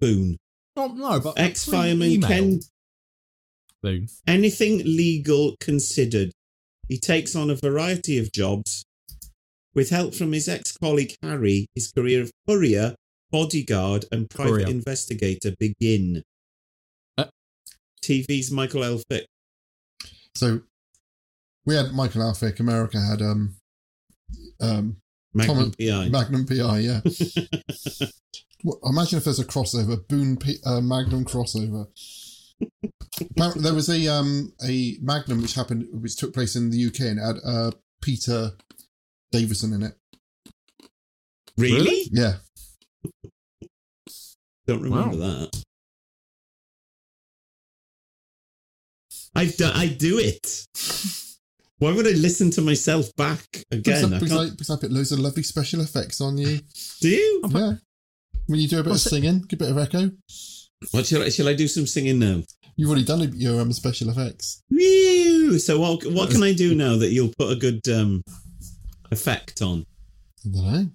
Boon. no no but ex fireman. Ken. Boon. Anything legal considered. He takes on a variety of jobs. With help from his ex colleague Harry, his career of courier, bodyguard, and private Courier. investigator begin. Uh. TV's Michael Elphick. So we had Michael Elphick. America had um um Magnum Tom- PI. Magnum PI. Yeah. Well, imagine if there's a crossover Boon P- uh, Magnum crossover. Apparently, there was a um a Magnum which happened which took place in the UK and had uh Peter Davison in it. really? Really? Yeah. Don't remember that. I do, I do it. Why would I listen to myself back Because, again? I because, I, because I put loads of lovely special effects on you. do you? Yeah. When you do a bit of What's it- singing, a bit of echo. What shall I, shall I do some singing now? You've already done your um, special effects. Woo! So what what can I do now that you'll put a good um effect on? I don't know.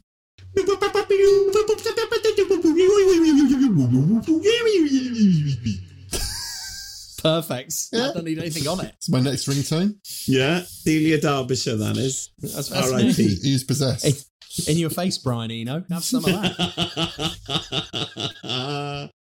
Perfect Yeah. I don't need anything on it It's my next ringtone. Yeah, Delia Derbyshire, that is. that's, that's R.I.P. He's possessed. in, in your face Brian Eno have some of that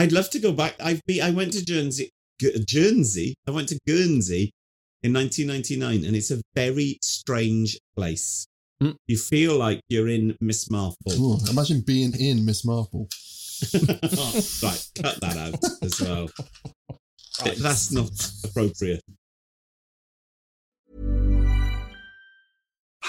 I'd love to go back. I've been, I went to Guernsey. Gu- Guernsey. I went to Guernsey in 1999, and it's a very strange place. Mm. You feel like you're in Miss Marple. Ooh, imagine being in Miss Marple. right, cut that out as well. That's not appropriate.